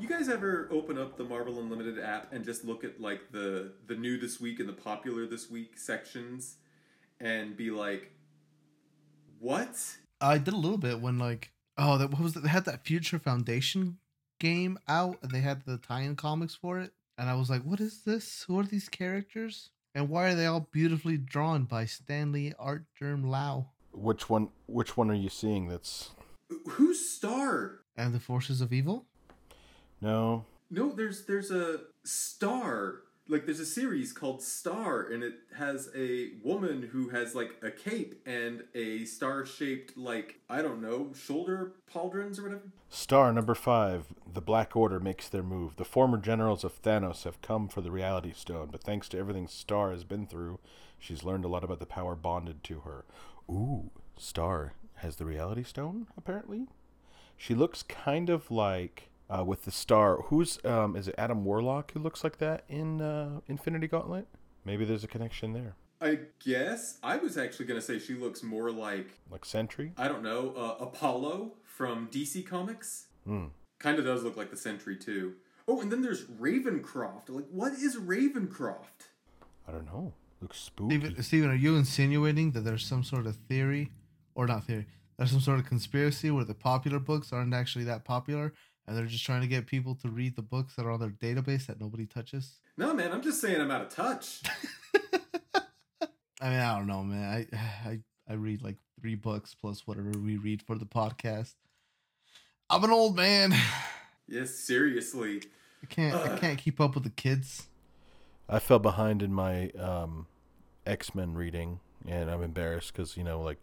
You guys ever open up the Marvel Unlimited app and just look at like the the new this week and the popular this week sections and be like, what? I did a little bit when like oh that what was it? They had that Future Foundation game out and they had the tie-in comics for it, and I was like, what is this? Who are these characters? And why are they all beautifully drawn by Stanley Art Germ Lau Which one? Which one are you seeing? That's Who's Star? and the Forces of Evil? No. No, there's there's a Star. Like there's a series called Star, and it has a woman who has like a cape and a star-shaped like I don't know shoulder pauldrons or whatever. Star number five. The Black Order makes their move. The former generals of Thanos have come for the Reality Stone, but thanks to everything Star has been through, she's learned a lot about the power bonded to her. Ooh, Star has the Reality Stone. Apparently, she looks kind of like uh, with the Star. Who's um? Is it Adam Warlock who looks like that in uh, Infinity Gauntlet? Maybe there's a connection there. I guess I was actually gonna say she looks more like Like Sentry. I don't know uh, Apollo from DC Comics. Hmm. Kind of does look like the Sentry too. Oh, and then there's Ravencroft. Like, what is Ravencroft? I don't know. Looks spooky. Steven, Steven, are you insinuating that there's some sort of theory, or not theory? There's some sort of conspiracy where the popular books aren't actually that popular, and they're just trying to get people to read the books that are on their database that nobody touches. No, man, I'm just saying I'm out of touch. I mean, I don't know, man. I I I read like three books plus whatever we read for the podcast. I'm an old man. yes, seriously. I can't I can't keep up with the kids. I fell behind in my um, X Men reading, and I'm embarrassed because you know, like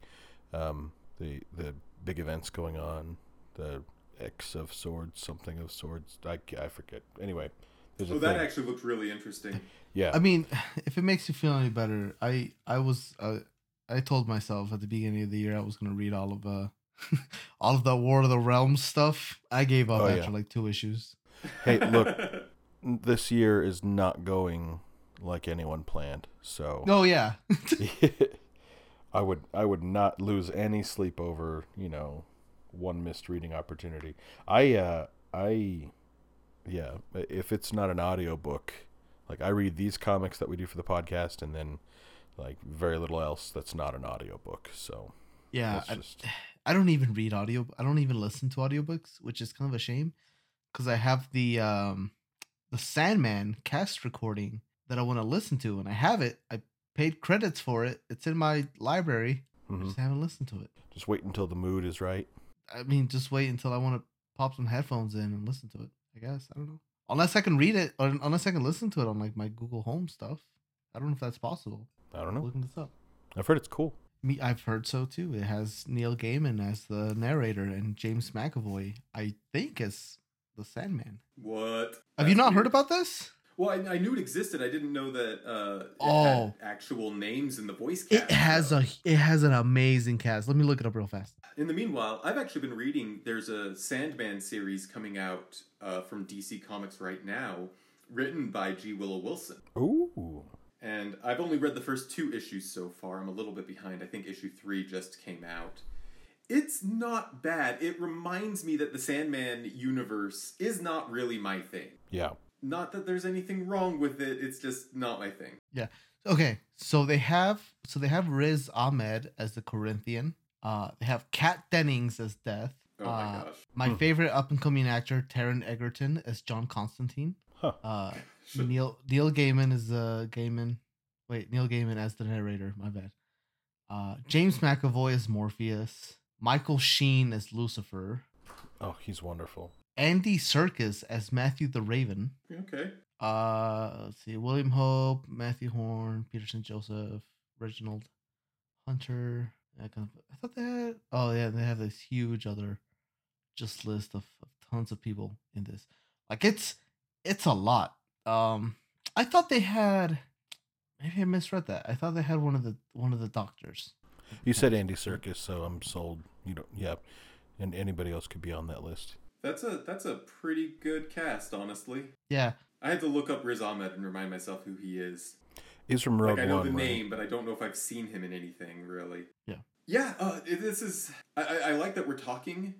um, the the big events going on, the X of Swords, something of Swords. I, I forget. Anyway, there's a Well, that thing. actually looked really interesting. yeah, I mean, if it makes you feel any better, I I was uh, I told myself at the beginning of the year I was gonna read all of uh all of the War of the Realms stuff. I gave up Oh, after yeah. like two issues. hey, look, this year is not going like anyone planned. So Oh yeah, I would I would not lose any sleep over you know one missed reading opportunity. I uh I yeah if it's not an audiobook like I read these comics that we do for the podcast and then like very little else that's not an audiobook. So yeah. I, just I don't even read audio. I don't even listen to audiobooks, which is kind of a shame because I have the um the Sandman cast recording that I want to listen to, and I have it. I paid credits for it. It's in my library. I mhm. just haven't listened to it. just wait until the mood is right. I mean, just wait until I want to pop some headphones in and listen to it. I guess I don't know. Unless I can read it, or unless I can listen to it on like my Google Home stuff. I don't know if that's possible. I don't know. Looking this up. I've heard it's cool. Me, I've heard so too. It has Neil Gaiman as the narrator and James McAvoy, I think, as the Sandman. what? Have you That's not heard about this? Well, I, I knew it existed. I didn't know that uh, it Oh. had actual names in the voice cast. It has though. a it has an amazing cast. Let me look it up real fast. In the meanwhile, I've actually been reading. There's a Sandman series coming out uh, from DC Comics right now, written by G. Willow Wilson. Ooh. And I've only read the first two issues so far. I'm a little bit behind. I think issue three just came out. It's not bad. It reminds me that the Sandman universe is not really my thing. Yeah. Not that there's anything wrong with it, it's just not my thing. Yeah. Okay, so they have so they have Riz Ahmed as the Corinthian. Uh, they have Kat Dennings as Death. Oh my Uh, gosh. My Hmm. favorite up and coming actor, Taron Egerton as John Constantine. Huh. Uh, Neil Neil Gaiman is uh Gaiman. Wait, Neil Gaiman as the narrator. My bad. Uh, James McAvoy as Morpheus. Michael Sheen as Lucifer. Oh, he's wonderful. Andy Serkis as Matthew the Raven. Okay. Uh, let's see, William Hope, Matthew Horne, Paterson Joseph, Reginald Hunter. I, kind of, I thought they had. Oh yeah, they have this huge other just list of, of tons of people in this. Like it's it's a lot. Um, I thought they had. Maybe I misread that. I thought they had one of the one of the doctors. You said Andy Serkis, so I'm sold. You don't. Yeah, and anybody else could be on that list. That's a that's a pretty good cast, honestly. Yeah, I had to look up Riz Ahmed and remind myself who he is. He's from Rogue like I know One, the right? name, but I don't know if I've seen him in anything really. Yeah. Yeah. Uh, this is. I, I, I like that we're talking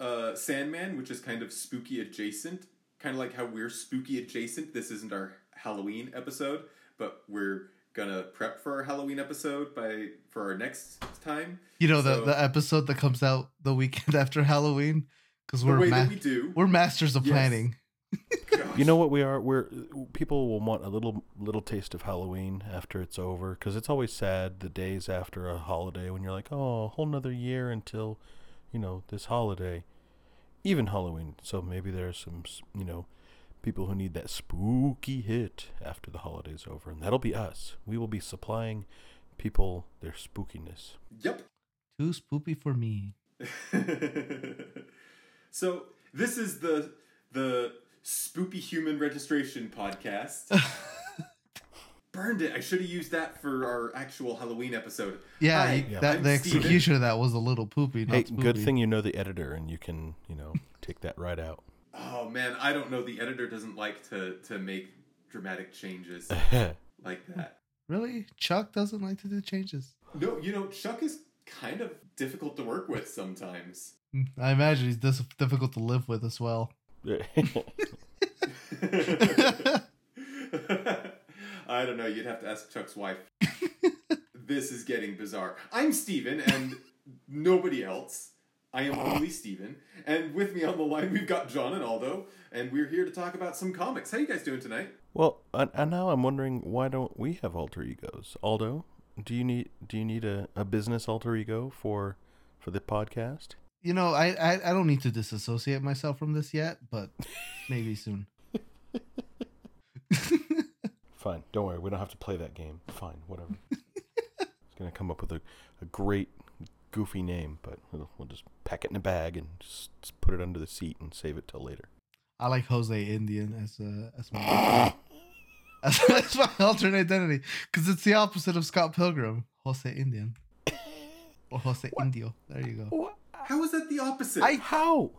uh, Sandman, which is kind of spooky adjacent kind of like how we're spooky adjacent. This isn't our Halloween episode, but we're gonna prep for our Halloween episode by for our next time. You know So- the the episode that comes out the weekend after Halloween because we're way ma- that we do. we're masters of Yes. planning. You know what we are? We're people will want a little little taste of Halloween after it's over because it's always sad the days after a holiday when you're like, oh, a whole nother year until, you know, this holiday, even Halloween. So maybe there's some, you know, people who need that spooky hit after the holiday's over, and that'll be us. We will be supplying people their spookiness. Yep. Too spooky for me. so this is the the spoopy human registration podcast. Burned it. I should have used that for our actual Halloween episode. Yeah, Hi, you- that I'm the Steven. execution of that was a little poopy. Not hey, spoopy. good thing you know the editor, and you can, you know, take that right out. Oh man, I don't know. The editor doesn't like to to make dramatic changes like that. Really, Chuck doesn't like to do changes. No, you know, Chuck is kind of difficult to work with sometimes. Mm, I imagine he's dis- difficult to live with as well. I don't know. You'd have to ask Chuck's wife. this is getting bizarre. I'm Steven and nobody else. I am only Steven. And with me on the line, we've got John and Aldo. And we're here to talk about some comics. How you guys doing tonight? Well, and, and now I'm wondering why don't we have alter egos? Aldo, do you need do you need a, a business alter ego for for the podcast? You know, I, I I don't need to disassociate myself from this yet, but maybe soon. Fine, don't worry, we don't have to play that game. Fine, whatever. it's gonna come up with a, a great goofy name, but we'll, we'll just pack it in a bag and just, just put it under the seat and save it till later. I like Jose Indian as uh, as my as, as my alternate identity because it's the opposite of Scott Pilgrim, Jose Indian or Jose Indio. There you go. How is that the opposite? I how?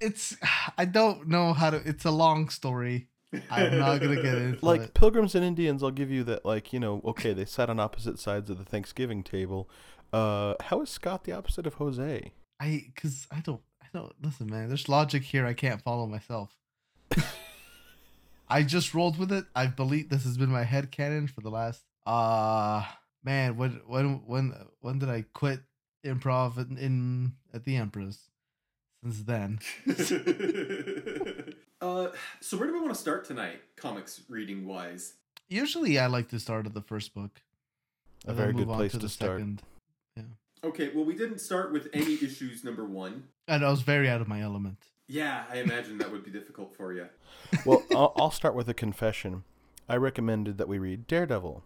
It's I don't know how to. It's a long story. I'm not gonna get into Like it. pilgrims and Indians, I'll give you that. Like you know, okay, they sat on opposite sides of the Thanksgiving table. Uh, how is Scott the opposite of Jose? I because I don't I don't listen, man. There's logic here. I can't follow myself. I just rolled with it. I believe this has been my head canon for the last uh man. When when when when did I quit improv in, in at the Empress? Since then, uh, so where do we want to start tonight, comics reading wise? usually I like to start at the first book. A very good place to to the start. second. Okay, well, we didn't start with any issues number one. And I was very out of my element. Yeah, I imagine that would be difficult for you. well, I'll, I'll start with a confession. I recommended that we read Daredevil.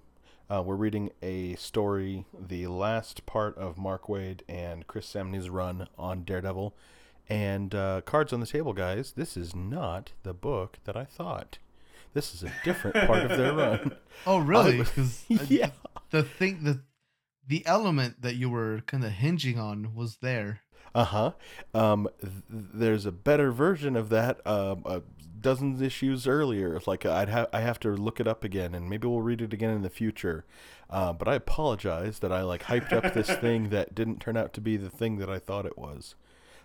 Uh, we're reading a story, the last part of Mark Waid and Chris Samnee's run on Daredevil. And uh, cards on the table, guys. This is not the book that I thought. This is a different part of their run. Oh, really? was- Because yeah. the thing the the element that you were kind of hinging on was there. Uh huh. Um, th- there's a better version of that. Um, uh, dozens issues earlier. Like I'd have I have to look it up again, and maybe we'll read it again in the future. Uh, but I apologize that I like hyped up this thing that didn't turn out to be the thing that I thought it was.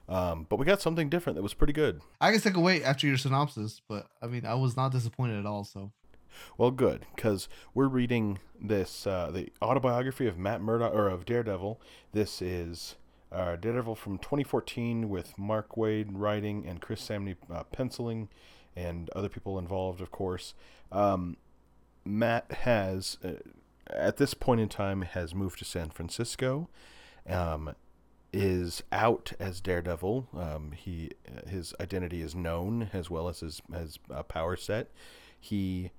Um, but we got something different that was pretty good. I guess I could wait after your synopsis, but I mean, I was not disappointed at all. So Well, good because we're reading this uh, the autobiography of Matt Murdock or of Daredevil. This is uh, Daredevil from 2014 with Mark Waid writing and Chris Samnee uh, penciling, and other people involved, of course. Um, Matt has, uh, at this point in time, has moved to San Francisco. Um, is out as Daredevil. Um, he his identity is known as well as his his uh, power set. He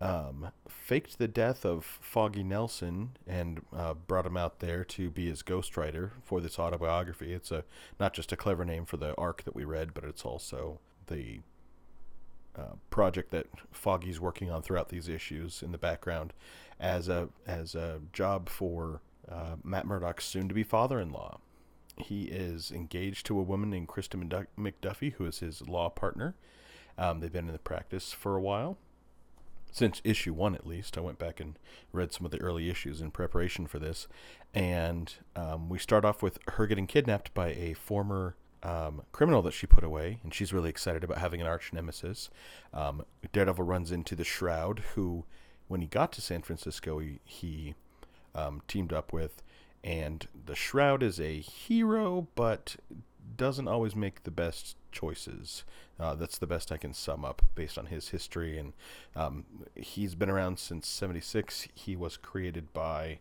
um, faked the death of Foggy Nelson and uh, brought him out there to be his ghostwriter for this autobiography. It's a not just a clever name for the arc that we read, but it's also the uh, project that Foggy's working on throughout these issues in the background as a as a job for uh, Matt Murdock's soon-to-be father-in-law. He is engaged to a woman named Kirsten McDuffie, who is his law partner. Um, they've been in the practice for a while since issue one at least. I went back and read some of the early issues in preparation for this, and um, we start off with her getting kidnapped by a former um, criminal that she put away, and she's really excited about having an arch nemesis. Um, Daredevil runs into the Shroud, who, when he got to San Francisco, he, he um, teamed up with, and the Shroud is a hero, but doesn't always make the best choices. Uh, that's the best I can sum up based on his history. And um, he's been around since '76. He was created by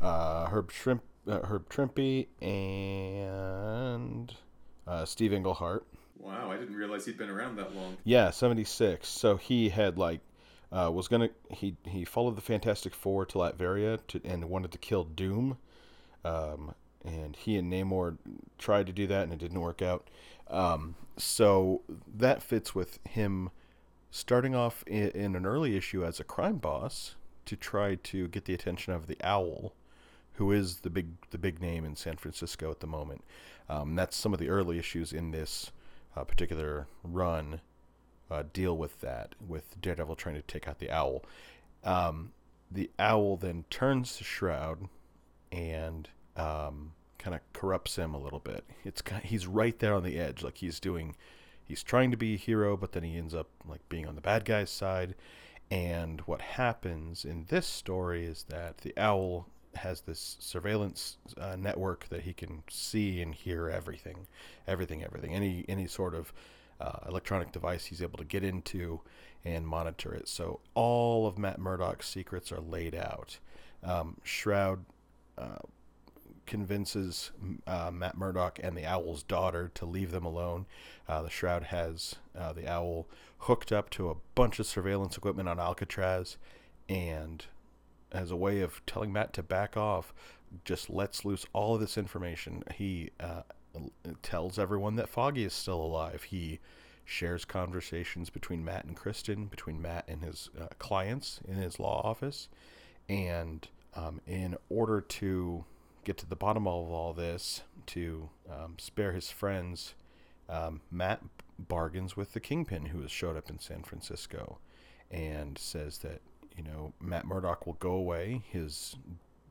uh, Herb Shrimp, uh, Herb Trimpe, and uh, Steve Englehart. Wow, I didn't realize he'd been around that long. Yeah, '76. So he had like uh, was gonna he he followed the Fantastic Four to Latveria to, and wanted to kill Doom. Um, and he and Namor tried to do that and it didn't work out. Um, so that fits with him starting off in, in, an early issue as a crime boss to try to get the attention of the Owl, who is the big the big name in San Francisco at the moment. Um, that's some of the early issues in this uh, particular run uh, deal with that, with Daredevil trying to take out the Owl. Um, the Owl then turns to Shroud and um, kind of corrupts him a little bit. It's he's right there on the edge, like he's doing, he's trying to be a hero, but then he ends up like being on the bad guy's side. And what happens in this story is that the owl has this surveillance uh, network that he can see and hear everything, everything, everything, any any sort of uh, electronic device he's able to get into and monitor it. So all of Matt Murdock's secrets are laid out. Um, Shroud uh, convinces uh, Matt Murdock and the Owl's daughter to leave them alone. Uh, the Shroud has uh, the Owl hooked up to a bunch of surveillance equipment on Alcatraz, and as a way of telling Matt to back off, just lets loose all of this information. He uh, tells everyone that Foggy is still alive. He shares conversations between Matt and Kristen, between Matt and his uh, clients in his law office, and um, in order to get to the bottom of all this to um, spare his friends. Um, Matt bargains with the kingpin who has showed up in San Francisco and says that, you know, Matt Murdock will go away. His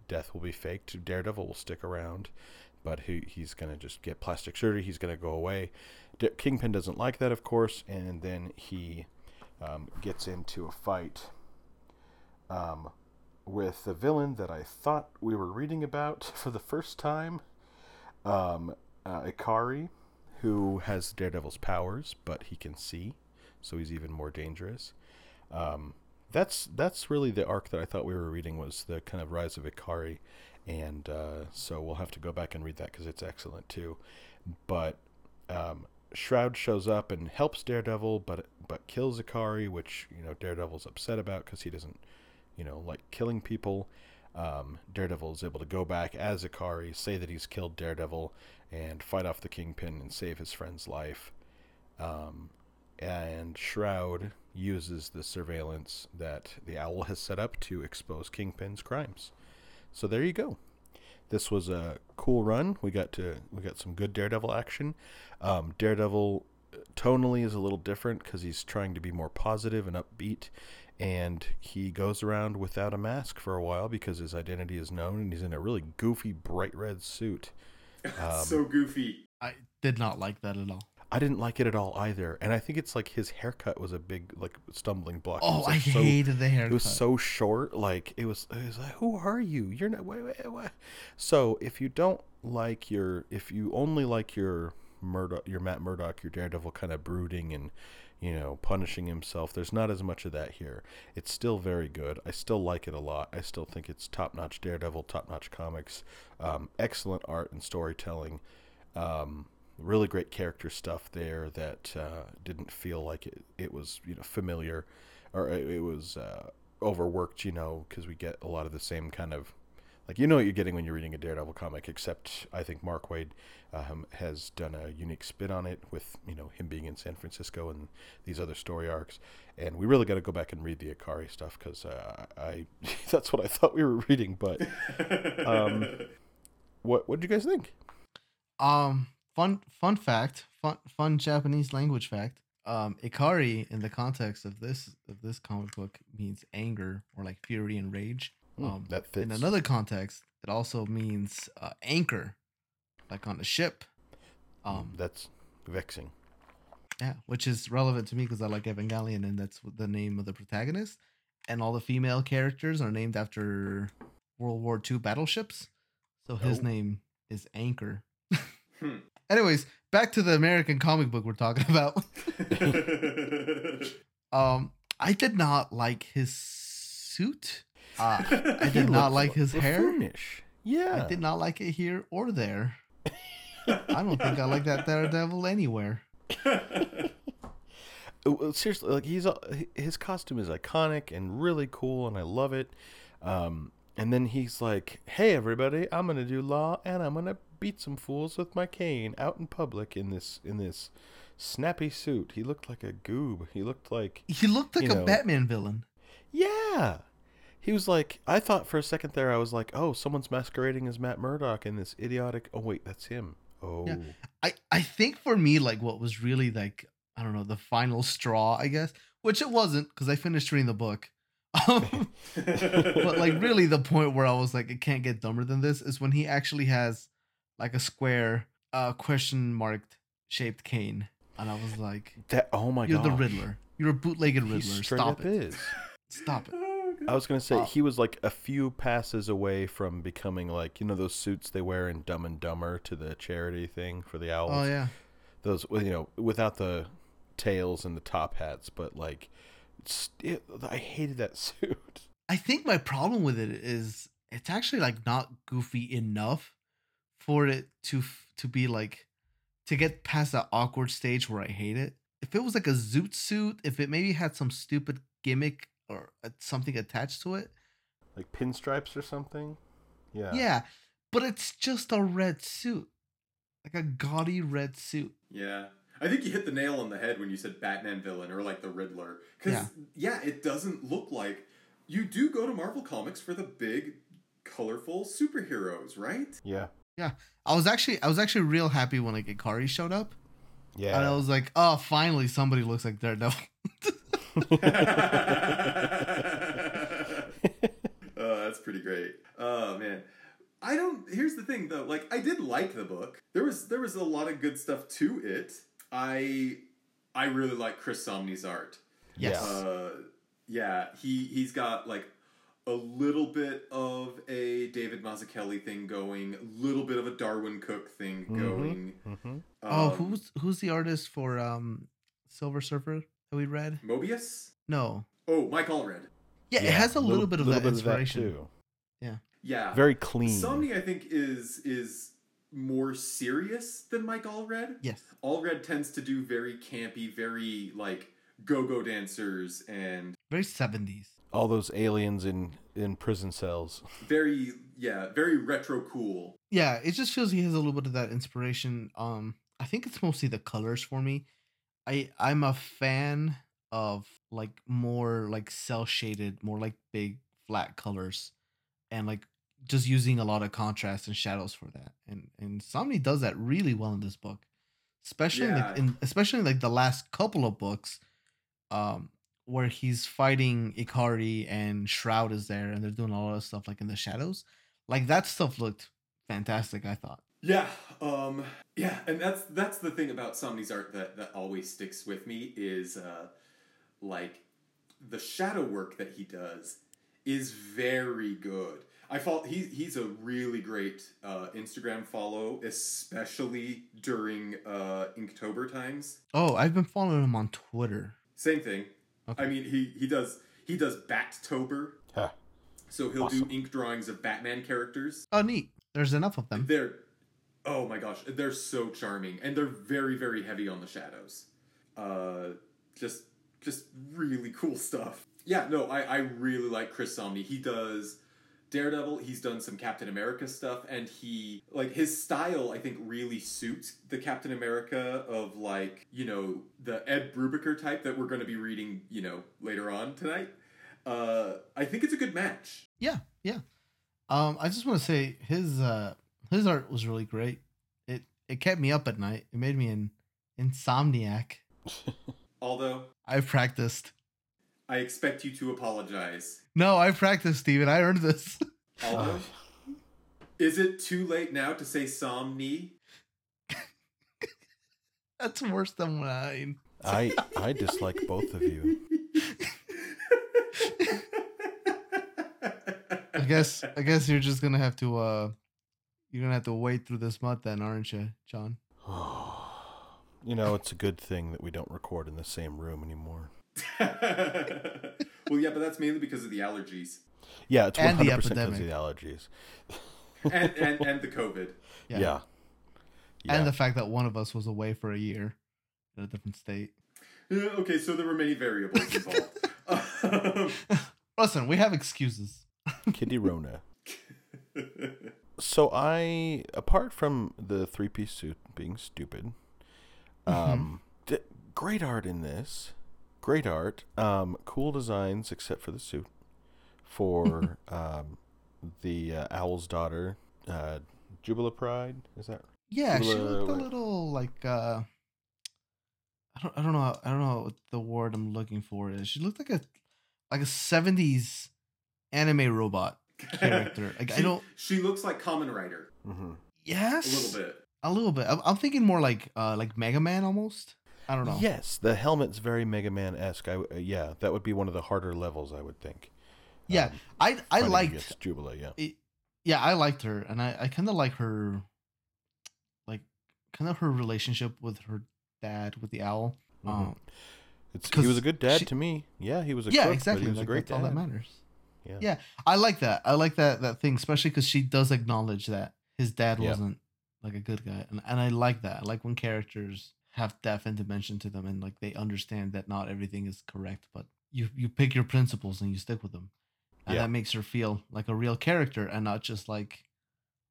death will be faked. Daredevil will stick around, but he, he's going to just get plastic surgery. He's going to go away. Kingpin doesn't like that, of course, and then he um, gets into a fight um, with the villain that I thought we were reading about for the first time, um, uh, Ikari, who has Daredevil's powers, but he can see, so he's even more dangerous. Um, that's that's really the arc that I thought we were reading was the kind of rise of Ikari, and uh, so we'll have to go back and read that because it's excellent too. But um, Shroud shows up and helps Daredevil, but but kills Ikari, which you know Daredevil's upset about because he doesn't you know, like killing people. Um, Daredevil is able to go back as Ikari, say that he's killed Daredevil, and fight off the Kingpin and save his friend's life. Um, and Shroud uses the surveillance that the Owl has set up to expose Kingpin's crimes. So there you go. This was a cool run. We got to we got some good Daredevil action. Um, Daredevil tonally is a little different because he's trying to be more positive and upbeat and he goes around without a mask for a while because his identity is known and he's in a really goofy bright red suit. Um, so goofy. I did not like that at all. I didn't like it at all either and i think it's like his haircut was a big like stumbling block. Oh like i so, hated the haircut it was so short like it was it was like who are you? You're not wait, wait, wait. so if you don't like your if you only like your Murdock, your Matt Murdock, your Daredevil kind of brooding and you know, punishing himself. There's not as much of that here. It's still very good. I still like it a lot. I still think it's top notch Daredevil, top notch comics, um, excellent art and storytelling. Um, really great character stuff there that uh, didn't feel like it, it was you know familiar or it, it was uh, overworked. You know, because we get a lot of the same kind of like you know what you're getting when you're reading a Daredevil comic. Except I think Mark Waid um, has done a unique spin on it with you know him being in San Francisco and these other story arcs. And we really got to go back and read the Ikari stuff because uh, I that's what I thought we were reading. But um, what what did you guys think? Um, fun fun fact, fun fun Japanese language fact. Um, Ikari in the context of this of this comic book means anger or like fury and rage. Hmm, um, that fits. In another context, it also means uh, anchor, like on a ship. Um, That's vexing. yeah, which is relevant to me because I like Evangelion, and that's the name of the protagonist. And all the female characters are named after World War II battleships. So his Oh. name is Anchor. Hmm. Anyways, back to the American comic book we're talking about. Um, I did not like his suit. Uh, I did not like his hair. Yeah. I did not like it here or there. I don't think I like that Daredevil anywhere. Uh, seriously like he's his costume is iconic and really cool and i love it um and then he's like hey everybody i'm gonna do law and i'm gonna beat some fools with my cane out in public in this in this snappy suit he looked like a goob he looked like He looked like a know. Batman villain. yeah he was like i thought for a second there i was like oh someone's masquerading as matt murdock in this idiotic oh wait that's him oh I I think for me, like what was really like I don't know the final straw, I guess, which it wasn't because I finished reading the book. Um, but like really, the point where I was like, it can't get dumber than this is when he actually has like a square uh question marked shaped cane, and I was like, that oh my god, "You're god the Riddler. You're a bootlegged Riddler. Stop it. is Stop it." Oh. I was gonna say Uh, he was like a few passes away from becoming like you know those suits they wear in Dumb and Dumber to the charity thing for the owls. Oh yeah. Those you know without the tails and the top hats, but like it, I hated that suit. I think my problem with it is it's actually like not goofy enough for it to to be like to get past that awkward stage where I hate it. If it was like a zoot suit, if it maybe had some stupid gimmick or something attached to it, Like pinstripes or something. Yeah. yeah. But it's just a red suit, like a gaudy red suit. Yeah. I think you hit the nail on the head when you said Batman villain or like the Riddler. Because, Yeah. yeah. it doesn't look like. You do go to Marvel Comics for the big, colorful superheroes, right? Yeah. Yeah. I was actually I was actually real happy when like Ikari showed up, Yeah. and I was like, oh, finally somebody looks like Daredevil. oh, that's pretty great. Oh man. I don't here's the thing though, like I did like the book. There was there was a lot of good stuff to it. I I really like Chris Samnee's art. Yes. Uh yeah, he he's got like a little bit of a David Mazzucchelli thing going, a little bit of a Darwyn Cooke thing Mhm. going. hmm oh, Um, who's who's the artist for um Silver Surfer that we read? Moebius? No. Oh, Mike Allred. Yeah, it has a little, bit of that little inspiration. too. Yeah. Yeah. Very clean. Somni, I think, is is more serious than Mike Allred. Yes. Allred tends to do very campy, very like go-go dancers and Very 70s. All those aliens in in prison cells. very yeah, very retro cool. Yeah, it just feels he has a little bit of that inspiration. Um, I think it's mostly the colors for me. I I'm a fan of like more like cell shaded, more like big flat colors, and like just using a lot of contrast and shadows for that. And and Somni does that really well in this book, especially in, Yeah. in especially like the last couple of books, um, where he's fighting Ikari and Shroud is there, and they're doing a lot of stuff like in the shadows. Like that stuff looked fantastic. I thought. Yeah, um, yeah, and that's that's the thing about Somni's art that that always sticks with me is uh, like the shadow work that he does is very good. I thought he he's a really great uh, Instagram follow, especially during uh, Inktober times. Oh, I've been following him on Twitter. Same thing. Okay. I mean, he he does he does Battober, Huh. so he'll Awesome. do ink drawings of Batman characters. Oh, neat. There's enough of them. They're oh my gosh, they're so charming, and they're very very heavy on the shadows. Uh, just just really cool stuff. Yeah, no, I I really like Chris Samnee. He does Daredevil. He's done some Captain America stuff, and he like his style. I think really suits the Captain America of like you know the Ed Brubaker type that we're going to be reading you know later on tonight. Uh, I think it's a good match. Yeah, yeah. Um, I just want to say his uh his art was really great. It it kept me up at night. It made me an insomniac. Although I practiced. I expect you to apologize. No, I practiced, Steven. I earned this. Although, Uh, is it too late now to say Somni? That's worse than mine. I I dislike both of you. I guess I guess you're just gonna have to uh you're gonna have to wait through this month then, aren't you, John? you know, it's a good thing that we don't record in the same room anymore. well, yeah, but that's mainly because of the allergies Yeah, it's And the hundred percent because of the allergies. and, and and the COVID. Yeah. Yeah. And the fact that one of us was away for a year in a different state. Yeah, okay, so there were many variables involved. Listen, we have excuses. Kitty Rona. So I, apart from the three-piece suit being stupid, um, d- great art in this. Great art. Um, cool designs except for the suit. For um, the uh, owl's daughter, uh, Jubila Pride. Is that Yeah, she Little, looked a little like uh I don't I don't know how, I don't know what the word I'm looking for is. She looked like a like a 70s anime robot character. Like I she, don't She looks like Kamen Rider mm-hmm. Yes, a little bit. A little bit. I'm, I'm thinking more like uh like Mega Man almost. I don't know. Yes, the helmet's very Mega Man esque. I uh, yeah, that would be one of the harder levels, I would think. Yeah, Um, I I fighting liked against Jubila. Yeah. it, yeah, I liked her, and I, I kind of like her, like kind of her relationship with her dad, with the owl. Mhm. Um, It's, he was a good dad she- to me. Yeah, he was a yeah, crook, exactly. But he was like, a great that's all that matters. Yeah. Yeah, I like that. I like that that thing, especially because she does acknowledge that his dad Yeah. wasn't like a good guy, and and I like that. I like when characters have depth and dimension to them, and like they understand that not everything is correct, but you you pick your principles and you stick with them, and Yeah. that makes her feel like a real character and not just like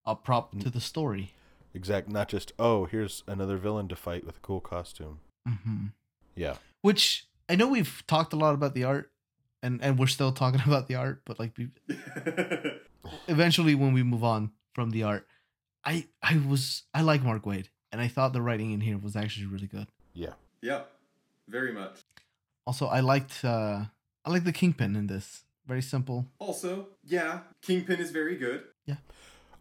a prop to the story. Exact. Not just oh, here's another villain to fight with a cool costume. hmm Yeah. Which I know we've talked a lot about the art, and and we're still talking about the art, but like we, eventually when we move on from the art, I I was I like Mark Waid, and I thought the writing in here was actually really good. Yeah. yeah, very much. Also, I liked uh I like the kingpin in this. Very simple. Also, yeah, Kingpin is very good.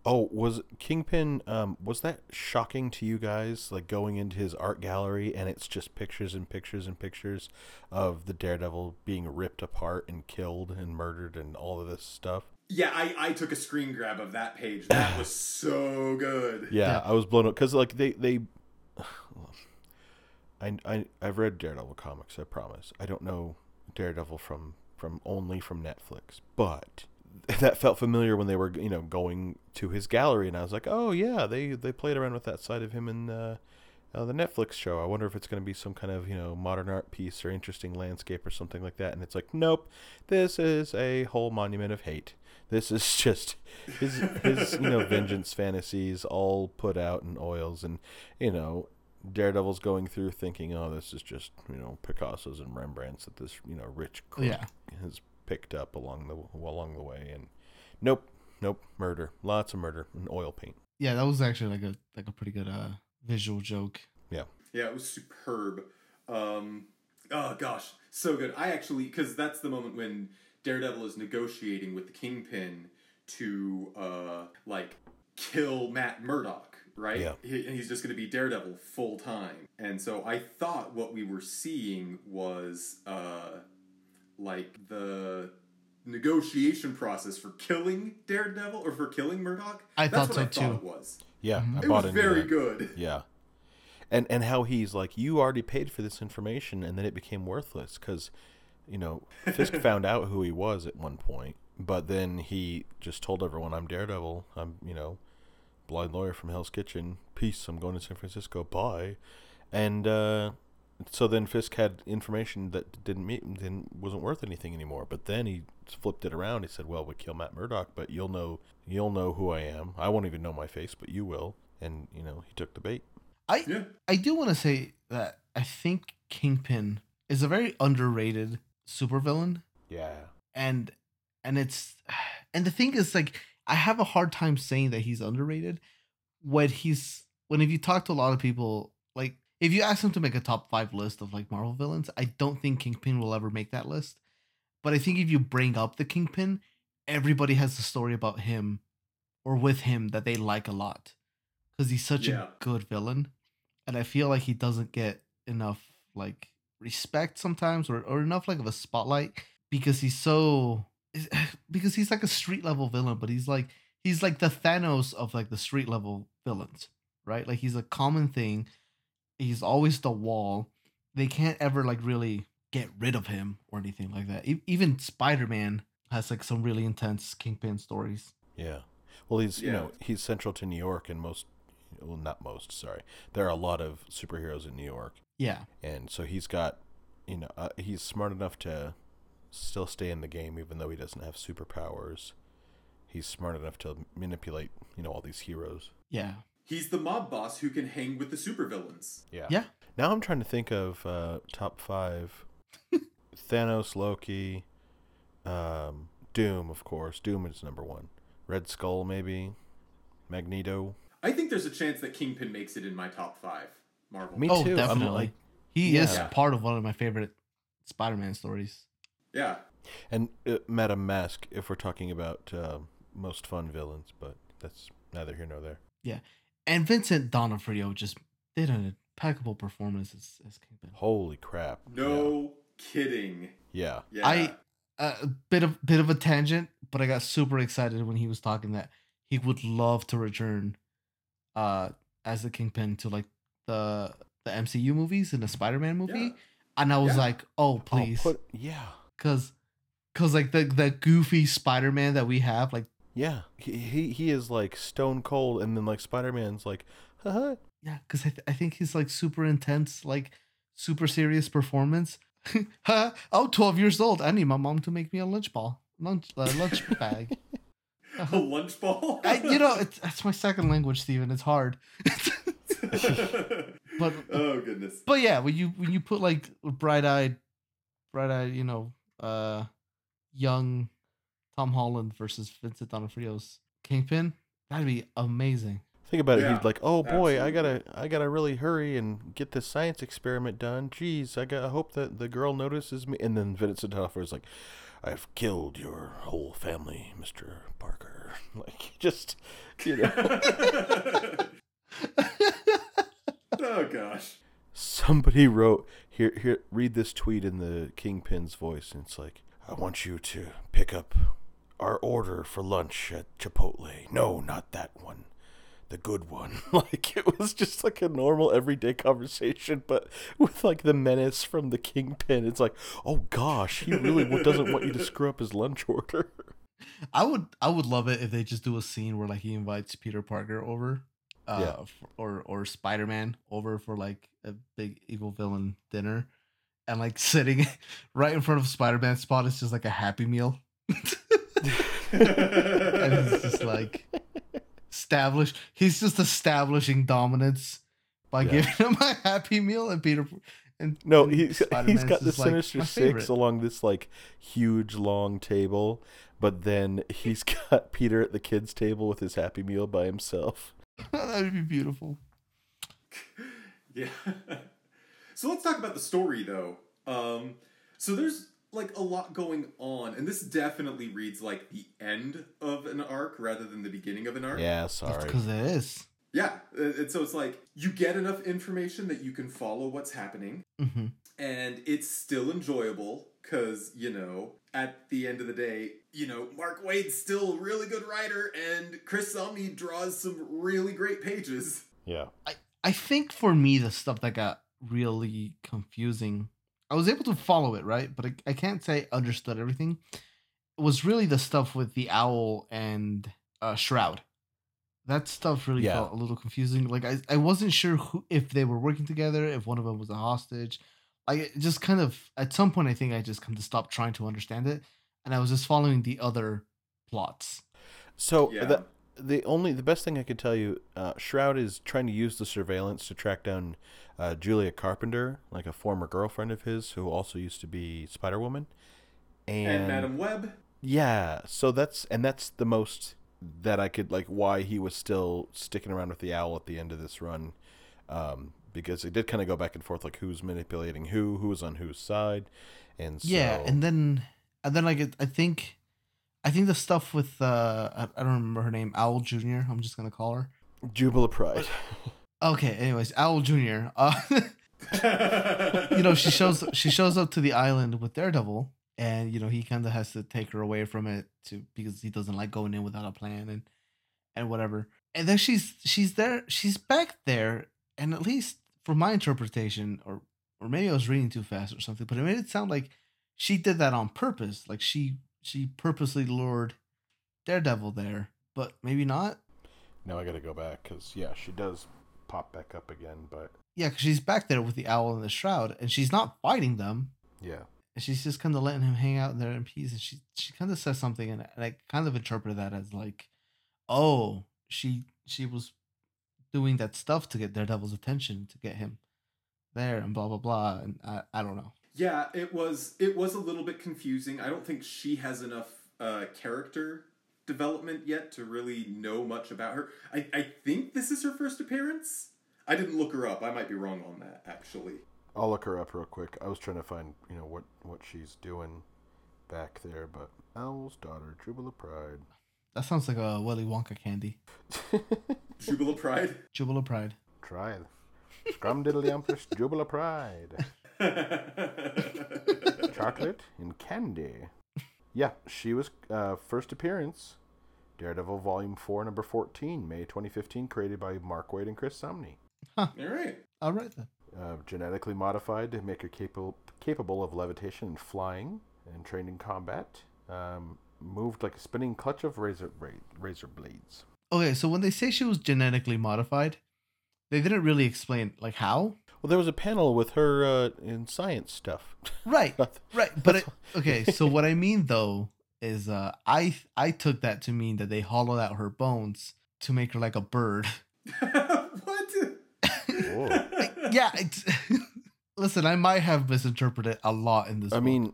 Oh, was Kingpin? Um, was that shocking to you guys? Like going into his art gallery and it's just pictures and pictures and pictures of the Daredevil being ripped apart and killed and murdered and all of this stuff. Yeah, I, I took a screen grab of that page. That was so good. Yeah, Yeah. I was blown up because like they they. I I I've read Daredevil comics. I promise. I don't know Daredevil from from only from Netflix, but that felt familiar when they were you know going to his gallery, and I was like, oh yeah, they they played around with that side of him in uh, uh, the Netflix show. I wonder if it's going to be some kind of you know modern art piece or interesting landscape or something like that. And it's like, nope, this is a whole monument of hate. This is just his his you know vengeance fantasies all put out in oils, and you know Daredevil's going through thinking, oh, this is just you know Picasso's and Rembrandts that this you know rich Yeah. has picked up along the along the way, and nope, nope, murder, lots of murder and oil paint. Yeah, that was actually like a like a pretty good uh visual joke. Yeah, yeah, it was superb. Um, oh gosh, so good. I actually, because that's the moment when Daredevil is negotiating with the Kingpin to uh, like kill Matt Murdock, right? Yeah. He, and he's just going to be Daredevil full time. And so I thought what we were seeing was uh, like the negotiation process for killing Daredevil or for killing Murdock. I That's thought what so, I too. thought it was. Yeah, Mhm. I It bought was very that. good. Yeah. And and how he's like, you already paid for this information, and then it became worthless because, you know, Fisk found out who he was at one point, but then he just told everyone, "I'm Daredevil. I'm you know, blind lawyer from Hell's Kitchen. Peace. I'm going to San Francisco. Bye." And uh, so then Fisk had information that didn't meet didn't wasn't worth anything anymore. But then he flipped it around. He said, "Well, we kill Matt Murdock, but you'll know you'll know who I am. I won't even know my face, but you will." And you know, he took the bait. I Yeah. I do want to say that I think Kingpin is a very underrated supervillain. Yeah. and and it's and the thing is like i have a hard time saying that he's underrated when he's when if you talk to a lot of people like if you ask them to make a top five list of like marvel villains i don't think kingpin will ever make that list but i think if you bring up the kingpin everybody has a story about him or with him that they like a lot because he's such Yeah. a good villain and I feel like he doesn't get enough like respect sometimes or, or enough like of a spotlight because he's so because he's like a street level villain, but he's like he's like the Thanos of like the street level villains, right? Like he's a common thing. He's always the wall. They can't ever like really get rid of him or anything like that. E- even Spider Man has like some really intense Kingpin stories. Yeah. Well, he's you know he's central to New York, and most well not most sorry there are a lot of superheroes in New York, Yeah, and so he's got you know uh, he's smart enough to still stay in the game even though he doesn't have superpowers. He's smart enough to manipulate you know all these heroes. yeah, He's the mob boss who can hang with the supervillains. Yeah. yeah. Now I'm trying to think of uh, top five. Thanos, Loki, um, Doom, of course. Doom is number one. Red Skull, maybe. Magneto. I think there's a chance that Kingpin makes it in my top five. Marvel. Me oh, too. Definitely. like- he is Yeah. part of one of my favorite Spider-Man stories. Yeah. And uh, Madame Masque, if we're talking about uh, most fun villains, but that's neither here nor there. And Vincent D'Onofrio just did an impeccable performance as, as Kingpin. Holy crap. No kidding. Yeah. Yeah. I- a bit of bit of a tangent, but I got super excited when he was talking that he would love to return uh as the Kingpin to like the the MCU movies and the Spider-Man movie. Yeah. And I was Yeah. like, "Oh, Oh, please." put, yeah. Cuz cuz like the the goofy Spider-Man that we have like Yeah. He, he, he is like stone cold, and then like Spider Man's like, haha. yeah, cuz I, th- I think he's like super intense like super serious performance. huh? Oh, 12 years old. I need my mom to make me a lunch ball. Lunch uh, lunch bag. a lunch ball. I, you know, it's, it's my second language, Steven. It's hard. But- oh goodness. but yeah, when you when you put like bright eyed, bright eyed, you know, uh, young Tom Holland versus Vincent D'Onofrio's Kingpin, that'd be amazing. Think about it. Yeah, He's like, "Oh boy, I gotta. I gotta really hurry and get this science experiment done. Jeez, I got. I hope that the girl notices me." And then Vincent D'Onofrio's like, "I've killed your whole family, Mister Parker." Like, just you know, oh gosh. somebody wrote here. Here, read this tweet in the Kingpin's voice, and it's like, "I want you to pick up our order for lunch at Chipotle. No, not that one." the good one. Like it was just like a normal everyday conversation, but with like the menace from the kingpin. It's like, oh gosh, he really doesn't want you to screw up his lunch order. I would I would love it if they just do a scene where like he invites Peter Parker over, uh, Yeah. f- or or Spider Man over for like a big evil villain dinner, and like sitting right in front of Spider Man's spot is just like a Happy Meal, and he's just like establish. He's just establishing dominance by Yeah. giving him a Happy Meal, and Peter and No, and he's he's Spider-Man's got the just like, Sinister Six along this like huge long table, but then he's got Peter at the kids' table with his Happy Meal by himself. That'd be beautiful. Yeah. so let's talk about the story though. Um, so there's like a lot going on, and this definitely reads like the end of an arc rather than the beginning of an arc. Yeah, sorry. because it is. Yeah. uh, And so it's like you get enough information that you can follow what's happening, hmm and it's still enjoyable because you know at the end of the day you know mark waid's still a really good writer and chris Samnee draws some really great pages Yeah. I I think for me, the stuff that got really confusing, I was able to follow it, right? But I, I can't say understood everything. It was really the stuff with the owl and uh, Shroud. That stuff really Yeah. felt a little confusing. Like I, I wasn't sure who, if they were working together, if one of them was a hostage. I just kind of at some point I think I just kind of stopped trying to understand it, and I was just following the other plots. So Yeah. the the only the best thing I could tell you, uh, Shroud is trying to use the surveillance to track down uh, Julia Carpenter, like a former girlfriend of his who also used to be Spider Woman, and, and madame web yeah, so that's and that's the most that I could like why he was still sticking around with the owl at the end of this run, um, because it did kind of go back and forth like who's manipulating who, who's on whose side, and so, Yeah, and then and then like I think I think the stuff with uh I, I don't remember her name, Owl Junior. I'm just gonna call her. Jubilee Pride. Okay, anyways, Owl Junior. Uh, you know, she shows she shows up to the island with Daredevil, and you know he kind of has to take her away from it to because he doesn't like going in without a plan and and whatever. And then she's she's there, she's back there, and at least from my interpretation, or or maybe I was reading too fast or something, but it made it sound like she did that on purpose. Like she she purposely lured Daredevil there, but maybe not. Now I got to go back because yeah, she does pop back up again, but Yeah, because she's back there with the owl and the shroud, and she's not fighting them. yeah, And she's just kind of letting him hang out there in peace. And she she kind of says something, and, and I kind of interpreted that as like, oh, she she was doing that stuff to get Daredevil's attention, to get him there, and blah blah blah. And I I don't know. Yeah, it was it was a little bit confusing. I don't think she has enough uh, character development yet to really know much about her. I, I think this is her first appearance. I didn't look her up. I might be wrong on that actually. I'll look her up real quick. I was trying to find you know what what she's doing back there, but Owl's daughter, Jubila Pride. That sounds like a Willy Wonka candy. Jubila Pride. Jubila Pride. Try it. Scrumdiddlyumpus Jubila Pride. Chocolate and candy. Yeah, she was uh, first appearance. Daredevil Volume 4, Number 14, May 2015, created by Mark Waid and Chris Samnee. All right. All right then. Uh, genetically modified to make her capable capable of levitation and flying, and trained in combat. Um, moved like a spinning clutch of razor razor blades. Okay, so when they say she was genetically modified, they didn't really explain like how. Well, there was a panel with her uh, in science stuff. Right, right. But it, okay, so what I mean though is, uh, I I took that to mean that they hollowed out her bones to make her like a bird. what? Yeah. It's, listen, I might have misinterpreted a lot in this. I book. mean,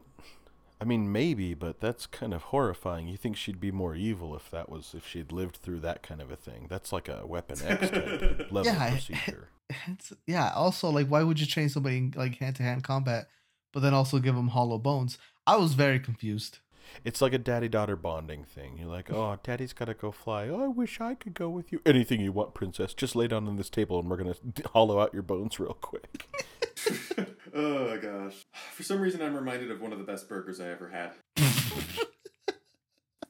I mean maybe, but that's kind of horrifying. You think she'd be more evil if that was if she'd lived through that kind of a thing? That's like a Weapon X type level Yeah, procedure. It's, yeah. Also, like, why would you train somebody in like hand to hand combat, but then also give them hollow bones? I was very confused. It's like a daddy daughter bonding thing. You're like, oh, daddy's got to go fly. Oh, I wish I could go with you. Anything you want, princess. Just lay down on this table and we're going to hollow out your bones real quick. oh gosh. For some reason, I'm reminded of one of the best burgers I ever had.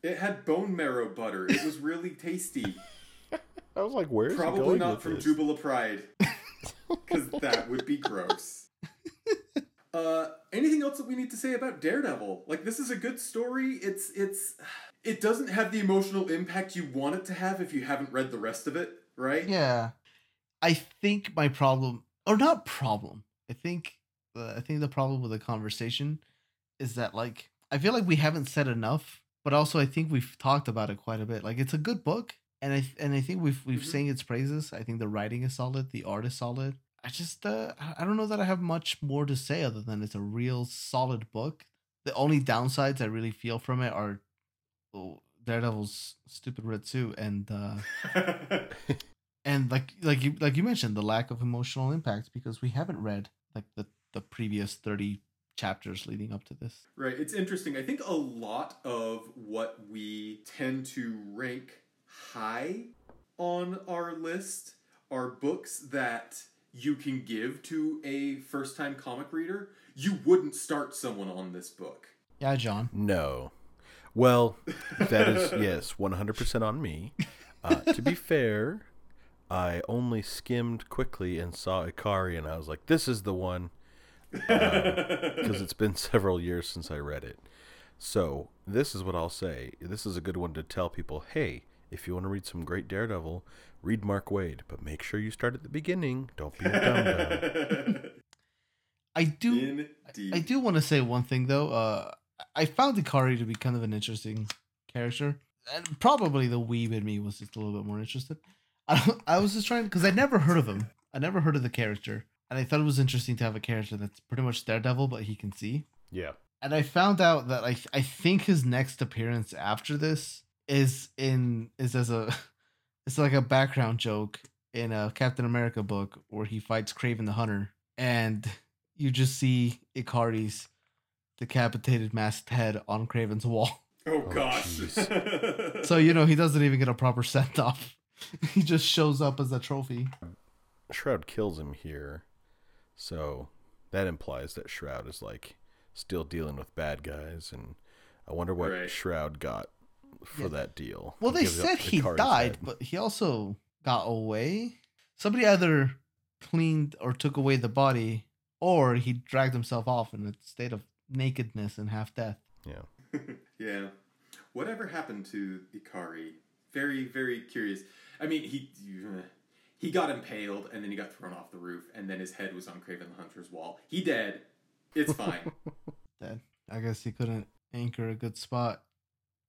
It had bone marrow butter. It was really tasty. I was like, where's he Probably going not with from this? Jubila Pride, because that would be gross. Uh, anything else that we need to say about Daredevil? Like, this is a good story. It's it's it doesn't have the emotional impact you want it to have if you haven't read the rest of it, right? Yeah, I think my problem, or not problem. I think uh, I think the problem with the conversation is that like I feel like we haven't said enough, but also I think we've talked about it quite a bit. Like it's a good book, and I and I think we've we've Mhm. sang its praises. I think the writing is solid, the art is solid. I just uh, I- don't know that I have much more to say other than it's a real solid book. The only downsides I really feel from it are oh, Daredevil's stupid red suit and. uh and like like you like you mentioned the lack of emotional impact because we haven't read like the the previous 30 chapters leading up to this Right. It's interesting. I think a lot of what we tend to rank high on our list are books that you can give to a first time comic reader. You wouldn't start someone on this book. yeah john No. Well, that is, yes, 100% on me. Uh, to be fair, I only skimmed quickly and saw Ikari, and I was like, this is the one. Because it's been several years since I read it. So, this is what I'll say. This is a good one to tell people hey, if you want to read some great Daredevil, read Mark Waid, but make sure you start at the beginning. Don't be a dum dum. i do Indeed. i do want to say one thing though uh i found ikari to be kind of an interesting character and probably the weeb in me was just a little bit more interested i, I was just trying because i never heard of him i never heard of the character and i thought it was interesting to have a character that's pretty much daredevil but he can see Yeah. and I found out that I I think his next appearance after this is in is as a it's like a background joke in a Captain America book where he fights Kraven the Hunter and you just see Ikari's decapitated masked head on Kraven's wall. oh Oh, gosh. So you know he doesn't even get a proper send off. he just shows up as a trophy. Shroud kills him here, so that implies that Shroud is like still dealing with bad guys, and I wonder what Right. Shroud got for Yeah. that deal. Well, they Gives up said he died, head. but he also got away. Somebody either cleaned or took away the body, or he dragged himself off in a state of nakedness and half death. yeah, yeah. Whatever happened to Ikari? Very, very curious. I mean, he he got impaled and then he got thrown off the roof, and then his head was on Kraven the Hunter's wall. He dead. It's fine. Dead. I guess he couldn't anchor a good spot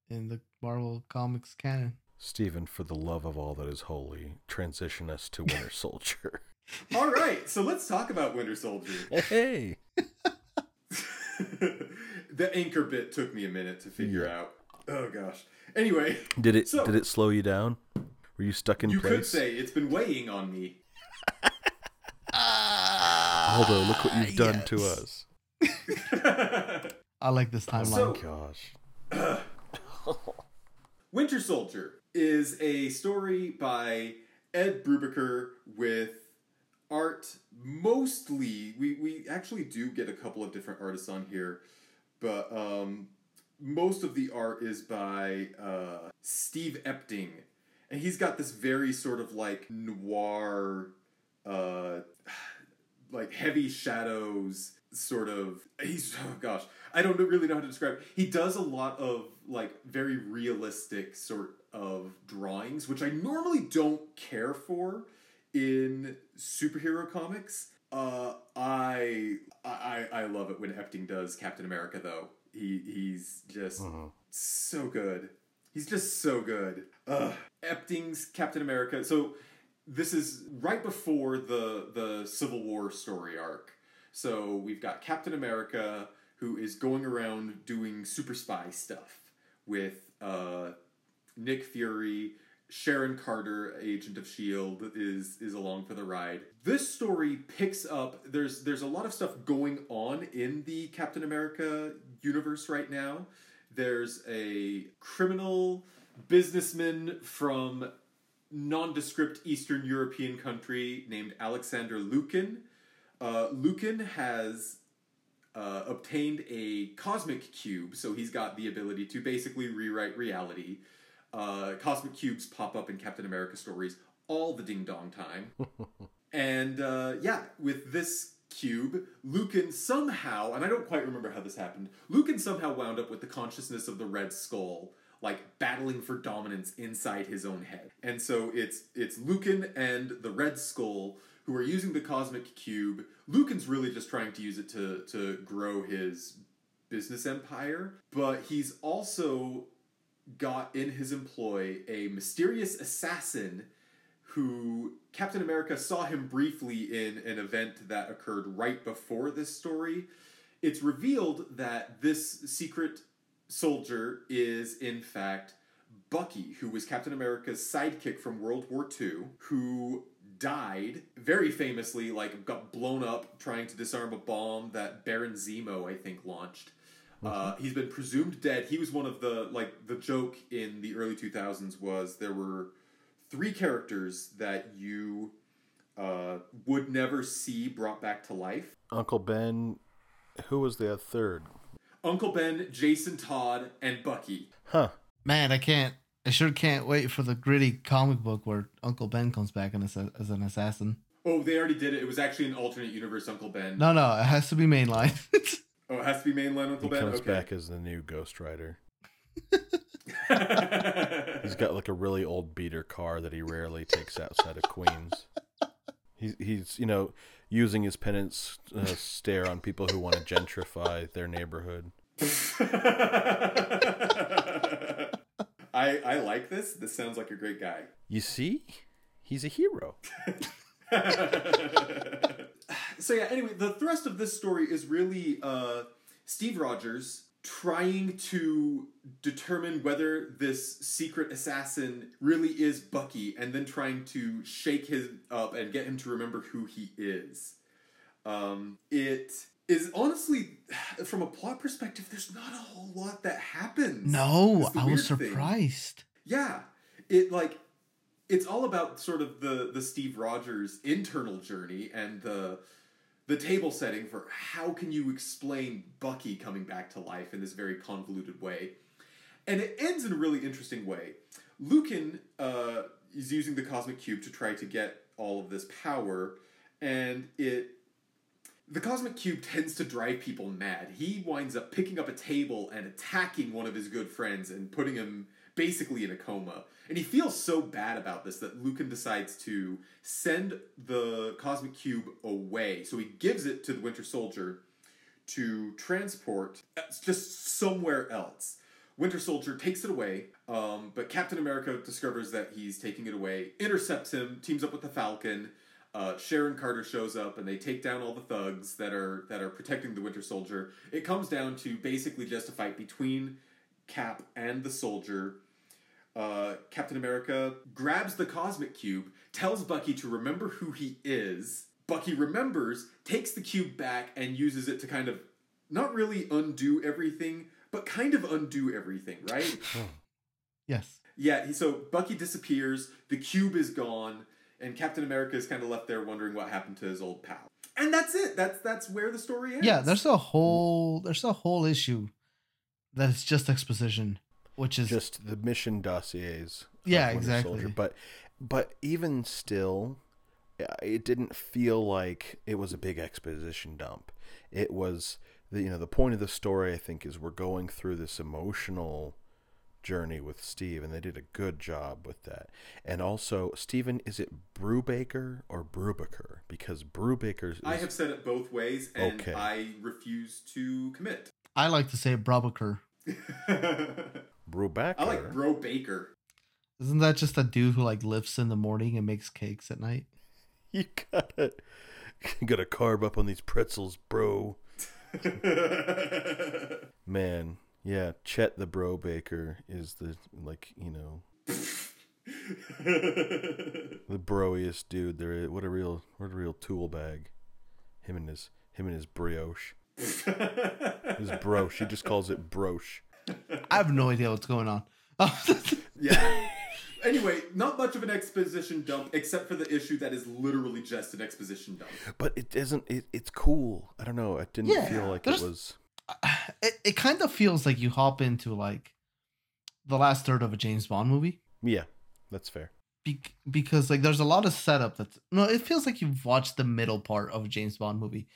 in the Marvel Comics canon. Stephen, for the love of all that is holy, transition us to Winter Soldier. All right, so let's talk about Winter Soldier. hey, the anchor bit took me a minute to figure Yeah. out. Oh gosh. Anyway, did it So- did it slow you down? Were you stuck in you place? could say it's been weighing on me. Although, look what you've done to ah, us. I like this oh timeline. So- Gosh. Winter Soldier is a story by Ed Brubaker with art mostly we, we actually do get a couple of different artists on here but um, most of the art is by uh, Steve Epting. And he's got this very sort of like noir uh, like heavy shadows sort of he's oh gosh i don't really know how to describe he does a lot of like very realistic sort of drawings which i normally don't care for in superhero comics uh i i i love it when epting does captain america though he he's just Mhm. so good. He's just so good. Uh, Epting's Captain America. So this is right before the the Civil War story arc. So we've got Captain America who is going around doing super spy stuff with uh, Nick Fury. Sharon Carter, agent of Shield, is is along for the ride. This story picks up. There's there's a lot of stuff going on in the Captain America universe right now. There's a criminal businessman from nondescript Eastern European country named Alexander Lukin. Uh, Lukin has uh, obtained a cosmic cube, so he's got the ability to basically rewrite reality. Uh, cosmic cubes pop up in Captain America stories all the ding dong time. and uh, yeah, with this cube, Lukin somehow, and I don't quite remember how this happened, Lukin somehow wound up with the consciousness of the Red Skull, like battling for dominance inside his own head. And so it's it's Lukin and the Red Skull who are using the cosmic cube. Lukin's really just trying to use it to to grow his business empire, but he's also got in his employ a mysterious assassin who Captain America saw him briefly in an event that occurred right before this story. It's revealed that this secret soldier is, in fact, Bucky, who was Captain America's sidekick from World War II, who died very famously, like got blown up trying to disarm a bomb that Baron Zemo, I think, launched. Uh, he's been presumed dead. He was one of the like the joke in the early 2000s was there were three characters that you uh, would never see brought back to life. Uncle Ben, who was the third? Uncle Ben, Jason Todd, and Bucky. Huh. Man, I can't. I sure can't wait for the gritty comic book where Uncle Ben comes back and as, as an assassin. Oh, they already did it. It was actually an alternate universe Uncle Ben. No, no, it has to be mainline. Oh, it has to be mainline He Uncle Ben. comes okay. back as the new Ghost Rider. He's got like a really old beater car that he rarely takes outside of Queens. He's he's you know using his penance uh, stare on people who want to gentrify their neighborhood. I I like this. This sounds like a great guy. You see, he's a hero. so yeah, anyway, the thrust of this story is really uh, Steve Rogers trying to determine whether this secret assassin really is Bucky, and then trying to shake him up and get him to remember who he is. Um, it is honestly, from a plot perspective, there's not a whole lot that happens. no, I was weird thing. surprised. Yeah, it like it's all about sort of the the Steve Rogers internal journey and the the table setting for how can you explain Bucky coming back to life in this very convoluted way. And it ends in a really interesting way. Lukin uh, is using the cosmic cube to try to get all of this power, and it the cosmic cube tends to drive people mad. He winds up picking up a table and attacking one of his good friends and putting him basically in a coma. And he feels so bad about this that Lukin decides to send the cosmic cube away. So he gives it to the Winter Soldier to transport uh, just somewhere else. Winter Soldier takes it away, um, but Captain America discovers that he's taking it away, intercepts him, teams up with the Falcon. Uh, Sharon Carter shows up, and they take down all the thugs that are that are protecting the Winter Soldier. It comes down to basically just a fight between Cap and the Soldier. Uh, Captain America grabs the Cosmic Cube, tells Bucky to remember who he is. Bucky remembers, takes the cube back, and uses it to kind of not really undo everything, but kind of undo everything, right? Yes. yeah, so Bucky disappears, the cube is gone, and Captain America is kind of left there wondering what happened to his old pal. And that's it. That's that's where the story ends. Yeah, there's a whole there's a whole issue that is just exposition, which is just the mission dossiers. Yeah, Winter exactly. But but even still, uh, it didn't feel like it was a big exposition dump. It was the you know the point of the story. I think is we're going through this emotional journey with Steve, and they did a good job with that. And also, Stephen, is it Brubaker or Brubaker? Because Brubaker's I have said it both ways, and Okay. I refuse to commit. I like to say Brabaker. Brubaker. I like Bro Baker. Isn't that just a dude who like lifts in the morning and makes cakes at night? You gotta you gotta carve up on these pretzels, bro. Man, yeah, Chet the Bro Baker is the like you know the broiest dude there is. What a real what a real tool bag. Him and his him and his brioche. His broche. He just calls it broche. I have no idea what's going on. yeah. Anyway, not much of an exposition dump, except for the issue that is literally just an exposition dump. But it isn't. It, it's cool. I don't know. It didn't Yeah, feel like it was. it, it kind of feels like you hop into like the last third of a James Bond movie. Yeah, that's fair. Be- because like there's a lot of setup that's no it feels like you've watched the middle part of a James Bond movie.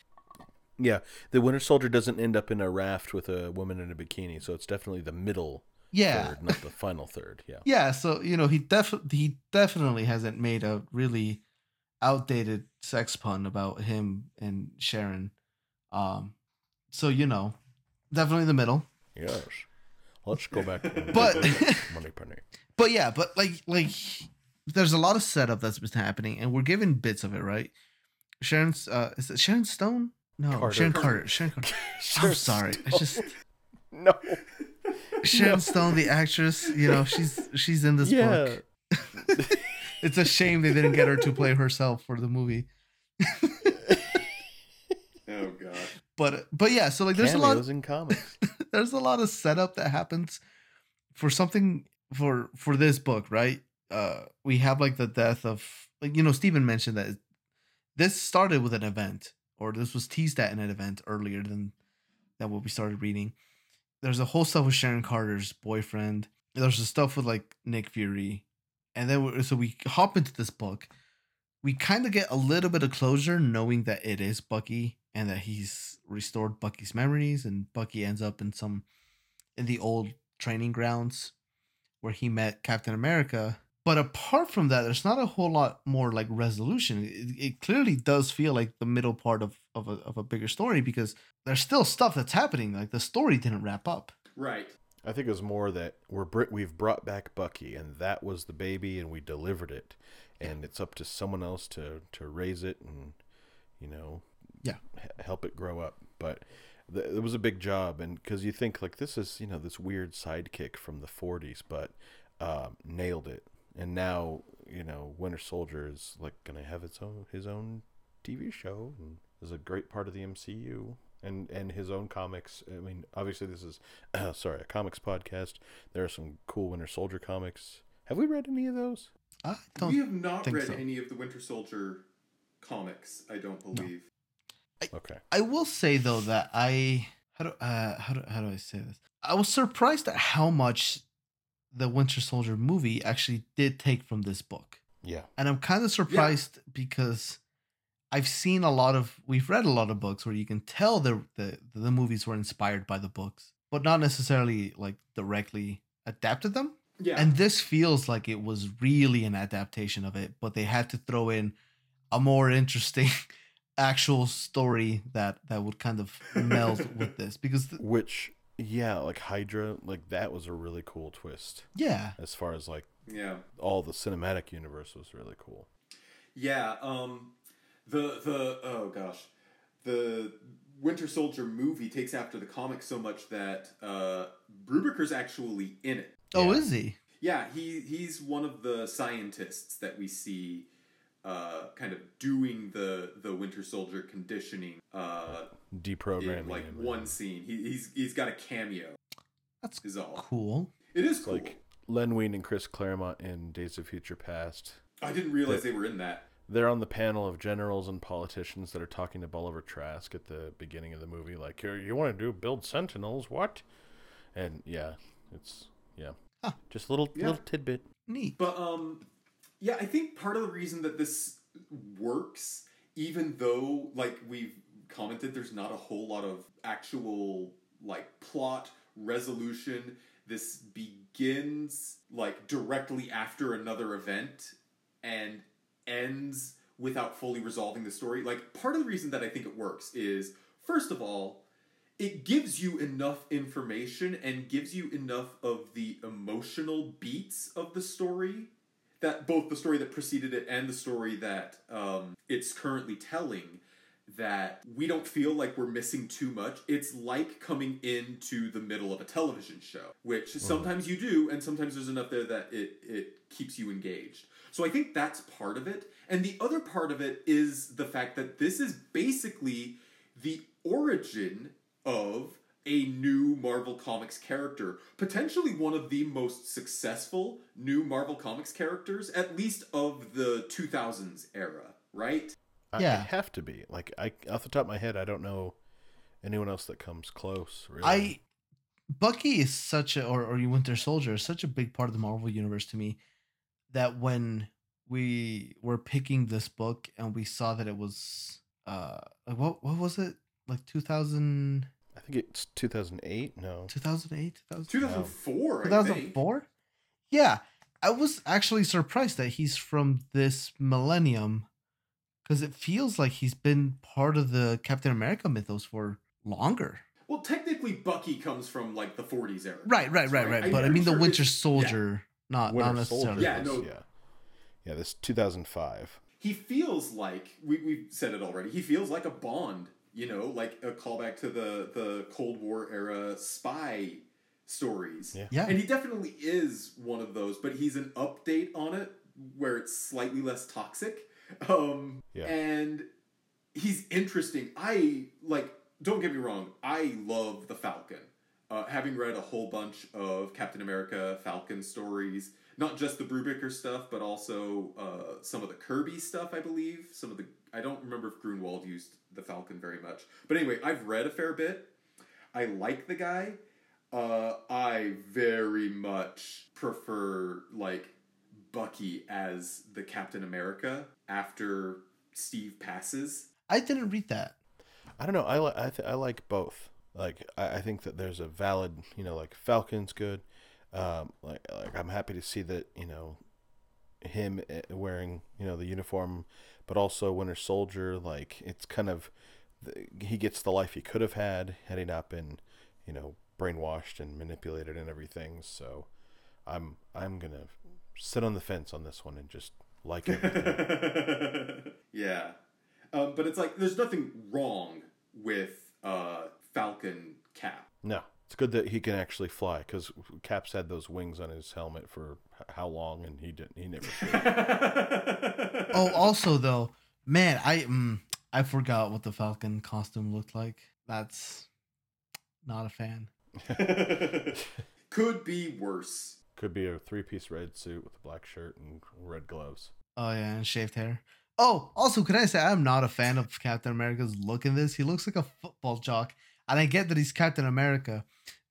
Yeah, the Winter Soldier doesn't end up in a raft with a woman in a bikini, so it's definitely the middle Yeah. third, not the final third. Yeah. Yeah, so you know he def he definitely hasn't made a really outdated sex pun about him and Sharon. Um so you know, definitely the middle. Yes. Let's go back. But- Moneypenny. But yeah, but like like there's a lot of setup that's been happening and we're given bits of it, right? Sharon's uh is it Sharon Stone? No, Carter. Sharon Carter. Carter. Sharon Carter. I'm Sure, sorry. I just no. Sharon No. Stone, the actress, you know, she's she's in this Yeah. book. It's a shame they didn't get her to play herself for the movie. But but yeah, so like there's a lot Cameos in comics. there's a lot of setup that happens for something for for this book, right? Uh we have like the death of like you know Stephen mentioned that this started with an event or this was teased at in an event earlier than than what we started reading. There's a whole stuff with Sharon Carter's boyfriend. There's the stuff with like Nick Fury. And then so we hop into this book. We kind of get a little bit of closure knowing that it is Bucky and that he's restored Bucky's memories and Bucky ends up in some in the old training grounds where he met Captain America. But apart from that, there's not a whole lot more like resolution. It, it clearly does feel like the middle part of, of, a, of a bigger story because there's still stuff that's happening. Like the story didn't wrap up. Right. I think it was more that we're br- we've brought back Bucky, and that was the baby, and we delivered it, and it's up to someone else to to raise it and you know Yeah. h- help it grow up. But th- it was a big job, and because you think like this is you know this weird sidekick from the '40s, but um, nailed it, and now you know Winter Soldier is like gonna have its own his own TV show and is a great part of the MCU and and his own comics. I mean, obviously this is sorry a comics podcast. There are some cool Winter Soldier comics Have we read any of those? I don't. we have not think read so. any of the Winter Soldier comics. I don't believe. Okay. I will say though that I how do uh how do how do I say this? I was surprised at how much the Winter Soldier movie actually did take from this book. Yeah. And I'm kind of surprised because I've seen a lot of we've read a lot of books where you can tell the the the movies were inspired by the books, but not necessarily like directly adapted them. Yeah. And this feels like it was really an adaptation of it, but they had to throw in a more interesting actual story that that would kind of meld with this because th- Which, yeah, like Hydra, like that was a really cool twist. yeah, As far as like yeah. all the cinematic universe was really cool. Yeah, um the the oh gosh. The Winter Soldier movie takes after the comic so much that uh Brubaker's actually in it. Oh, Yeah. is he? Yeah, he he's one of the scientists that we see uh kind of doing the the Winter Soldier conditioning uh Deprogramming. in like him. one scene. He, he's he's got a cameo. That's Is all. cool. It is cool. like Len Wein and Chris Claremont in Days of Future Past. I didn't realize they were in that. They're on the panel of generals and politicians that are talking to Bolivar Trask at the beginning of the movie. Like, "You- you want to do build Sentinels? What? And yeah, it's yeah, Huh. just a little Yeah. little tidbit. Neat. But um yeah, I think part of the reason that this works even though like we've commented there's not a whole lot of actual like plot resolution this begins like directly after another event and ends without fully resolving the story. Like part of the reason that I think it works is first of all it gives you enough information and gives you enough of the emotional beats of the story that both the story that preceded it and the story that um, it's currently telling that we don't feel like we're missing too much. It's like coming into the middle of a television show, which sometimes you do, and sometimes there's enough there that it it keeps you engaged. So I think that's part of it. And the other part of it is the fact that this is basically the origin of a new Marvel Comics character, potentially one of the most successful new Marvel Comics characters, at least of the 2000s era, right? I, Yeah. I have to be like I off the top of my head, I don't know anyone else that comes close. Really. I Bucky is such a or or you Winter Soldier is such a big part of the Marvel universe to me that when we were picking this book and we saw that it was uh like what what was it like 2000 I think it's 2008. No, 2008? 2004. 2004? yeah I was actually surprised that he's from this millennium because it feels like he's been part of the Captain America mythos for longer Well, technically, Bucky comes from like the 40s era. Right, right, right, right. I'm But I pretty mean, the Winter Soldier, not not Winter necessarily. Soldier. Yeah, no. yeah, yeah. This 2005. He feels like we we've said it already. He feels like a Bond, you know, like a callback to the the Cold War era spy stories. Yeah. Yeah. And he definitely is one of those, but he's an update on it where it's slightly less toxic. Um Yeah. and he's interesting. I like don't get me wrong, I love the Falcon. Uh, having read a whole bunch of Captain America Falcon stories, not just the Brubaker stuff, but also uh, some of the Kirby stuff, I believe. Some of the I don't remember if Gruenwald used the Falcon very much, but anyway, I've read a fair bit. I like the guy. Uh, I very much prefer like Bucky as the Captain America after Steve passes. I didn't read that. I don't know. I li- I, th- I like both. Like I, I think that there's a valid, you know, like Falcon's good. Um, like like I'm happy to see that you know him eh, wearing you know the uniform, but also Winter Soldier. Like it's kind of he gets the life he could have had had he not been, you know, brainwashed and manipulated and everything. So I'm I'm gonna sit on the fence on this one and just like everything. yeah. Um, but it's like there's nothing wrong with uh, Falcon Cap. No, it's good that he can actually fly because Cap's had those wings on his helmet for how long, and he didn't. He never. Oh, also though, man, I mm, I forgot what the Falcon costume looked like. That's not a fan. Could be worse. Could be a three-piece red suit with a black shirt and red gloves. Oh yeah, and shaved hair. Oh, also, can I say I'm not a fan of Captain America's look in this? He looks like a football jock, and I get that he's Captain America,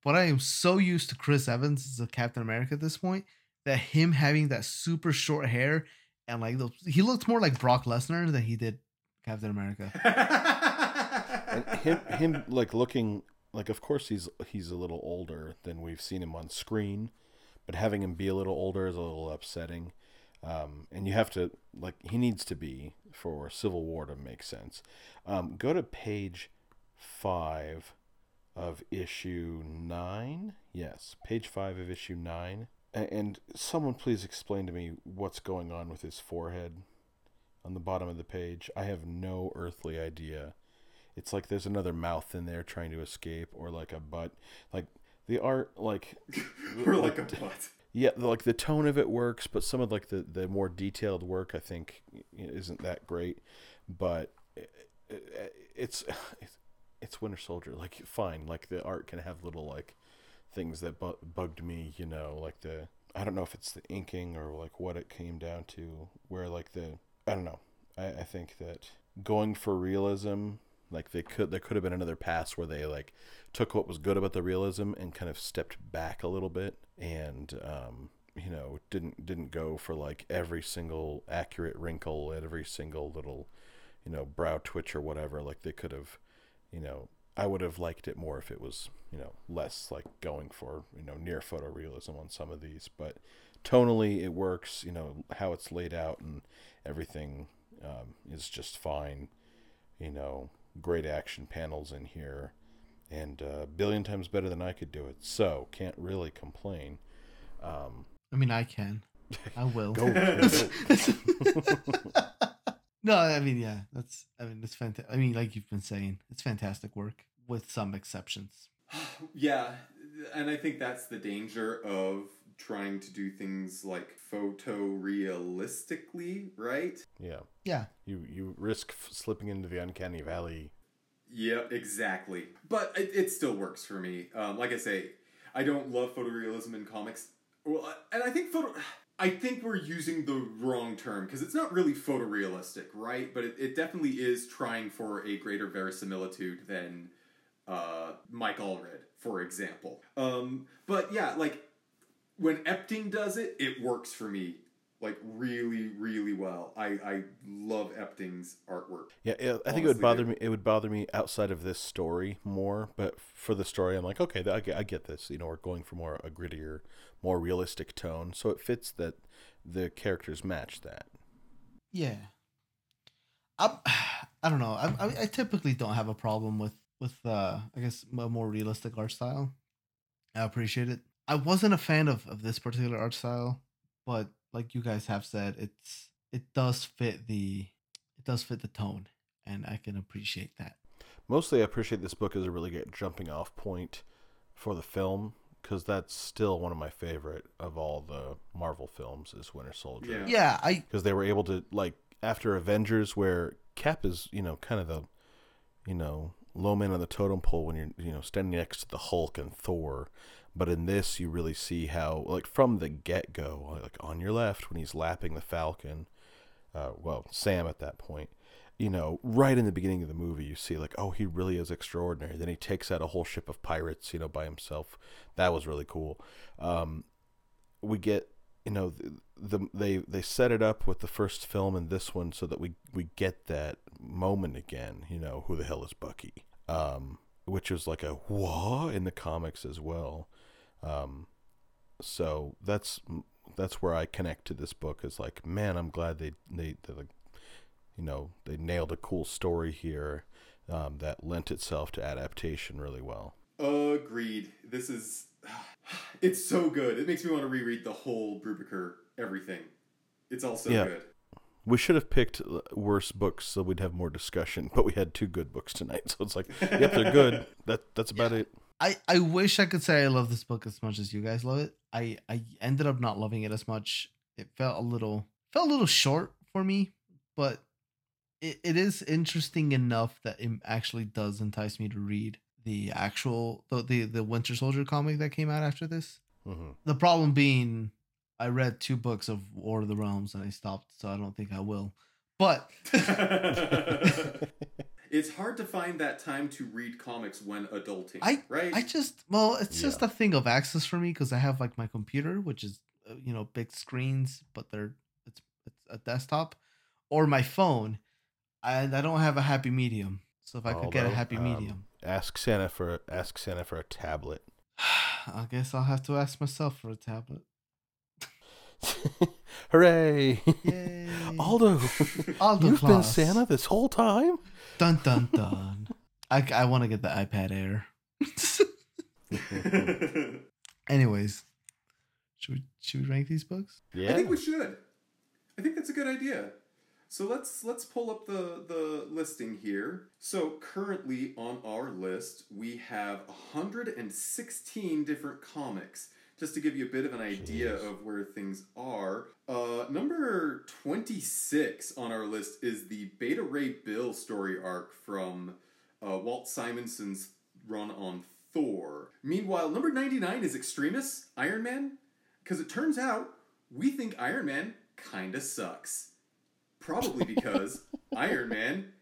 but I am so used to Chris Evans as a Captain America at this point that him having that super short hair and like those, he looked more like Brock Lesnar than he did Captain America. And him, him like looking like, of course he's he's a little older than we've seen him on screen, but having him be a little older is a little upsetting. Um, and you have to like he needs to be for Civil War to make sense. Um, go to page five of issue nine. Yes, page five of issue nine. And someone please explain to me what's going on with his forehead on the bottom of the page. I have no earthly idea. It's like there's another mouth in there trying to escape, or like a butt. Like the art, like We're like a butt. yeah, like the tone of it works, but some of like the the more detailed work I think isn't that great. But it's it's, it's Winter Soldier. Like fine, like the art can have little like things that bu- bugged me. You know, like the I don't know if it's the inking or like what it came down to. Where like the I don't know. I, I think that going for realism, like they could there could have been another pass where they like took what was good about the realism and kind of stepped back a little bit and um, you know didn't didn't go for like every single accurate wrinkle and every single little you know brow twitch or whatever like they could have you know I would have liked it more if it was you know less like going for you know near photorealism on some of these but tonally it works you know how it's laid out and everything um, is just fine you know great action panels in here and uh, a billion times better than I could do it. So can't really complain. Um, I mean, I can. I will. go, go. no, I mean, yeah, that's. I mean, it's fantastic. I mean, like you've been saying, it's fantastic work with some exceptions. yeah, and I think that's the danger of trying to do things like photorealistically, right? yeah, Yeah, you you risk f- slipping into the uncanny valley. Yeah, exactly. But it, it still works for me. Um, like I say, I don't love photorealism in comics. Well, and I think photo. I think we're using the wrong term because it's not really photorealistic, right? But it, it definitely is trying for a greater verisimilitude than uh, Mike Allred, for example. Um, but yeah, like when Epting does it, it works for me like really, really well. I I love Epting's artwork. Yeah, it, I think it would bother they- me. It would bother me outside of this story more, but for the story, I'm like, okay, I get, I get this. You know, we're going for more a grittier, more realistic tone, so it fits that the characters match that. yeah. I, I don't know. I, I I typically don't have a problem with with uh I guess a more realistic art style. I appreciate it. I wasn't a fan of of this particular art style, but like you guys have said, it's it does fit the it does fit the tone, and I can appreciate that. Mostly, I appreciate this book as a really good jumping off point for the film because that's still one of my favorite of all the Marvel films is Winter Soldier. Yeah. Yeah, I because they were able to like after Avengers, where Cap is you know kind of the you know low man on the totem pole when you're you know standing next to the Hulk and Thor, but in this you really see how like from the get go, like on your left when he's lapping the Falcon, uh, well Sam at that point. You know, right in the beginning of the movie, you see like, oh, he really is extraordinary. Then he takes out a whole ship of pirates, you know, by himself. That was really cool. Um, we get you know the, the they they set it up with the first film and this one so that we we get that moment again you know who the hell is bucky um which was like a whoa in the comics as well um so that's that's where i connect to this book is like man i'm glad they they, like you know they nailed a cool story here um, that lent itself to adaptation really well Agreed. This is. It's so good. It makes me want to reread the whole Brubaker everything. It's all so Yeah. good. We should have picked uh, worse books so we'd have more discussion, but we had two good books tonight, so it's like, yep, they're good. That that's about it. I, I wish I could say I love this book as much as you guys love it. I, I ended up not loving it as much. It felt a little felt a little short for me, but it, it is interesting enough that it actually does entice me to read the actual the, the the Winter Soldier comic that came out after this. hmm The problem being, I read two books of War of the Realms and I stopped, so I don't think I will. But it's hard to find that time to read comics when adulting, I- right? I just, well, it's just a thing of access for me because I have like my computer, which is, uh, you know, big screens, but they're it's it's a desktop, or my phone, and I don't have a happy medium. So if I could get a happy um, medium, Ask Santa for ask Santa for a tablet. I guess I'll have to ask myself for a tablet. Hooray! Yay! Aldo, Aldo you've been Santa this whole time. Dun dun dun. I I want to get the iPad Air. Anyways, should we should we rank these books? Yeah. I think we should. I think that's a good idea. So let's let's pull up the the listing here. So currently on our list we have 116 different comics. Just to give you a bit of an idea Jeez. of where things are, uh, number 26 on our list is the Beta Ray Bill story arc from uh, Walt Simonson's run on Thor. Meanwhile, number 99 is Extremis, Iron Man, because it turns out we think Iron Man kinda sucks. Probably because Iron Man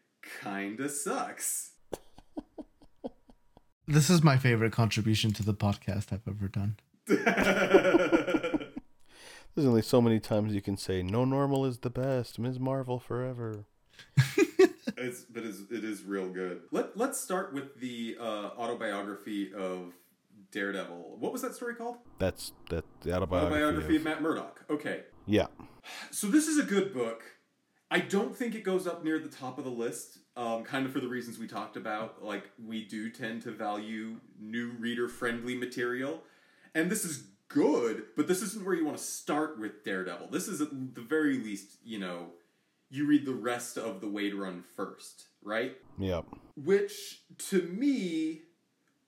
kinda sucks. This is my favorite contribution to the podcast I've ever done. There's only so many times you can say no normal is the best. Ms. Marvel forever. it's, but it's, it is real good. Let, let's start with the uh, autobiography of Daredevil. What was that story called? That's that the autobiography. Autobiography of of- Matt Murdock. Okay. yeah. So this is a good book. I don't think it goes up near the top of the list, um, kind of for the reasons we talked about. Like we do tend to value new reader friendly material, and this is good, but this isn't where you want to start with Daredevil. This is at the very least, you know, you read the rest of the Waid run first, right? Yep. Which to me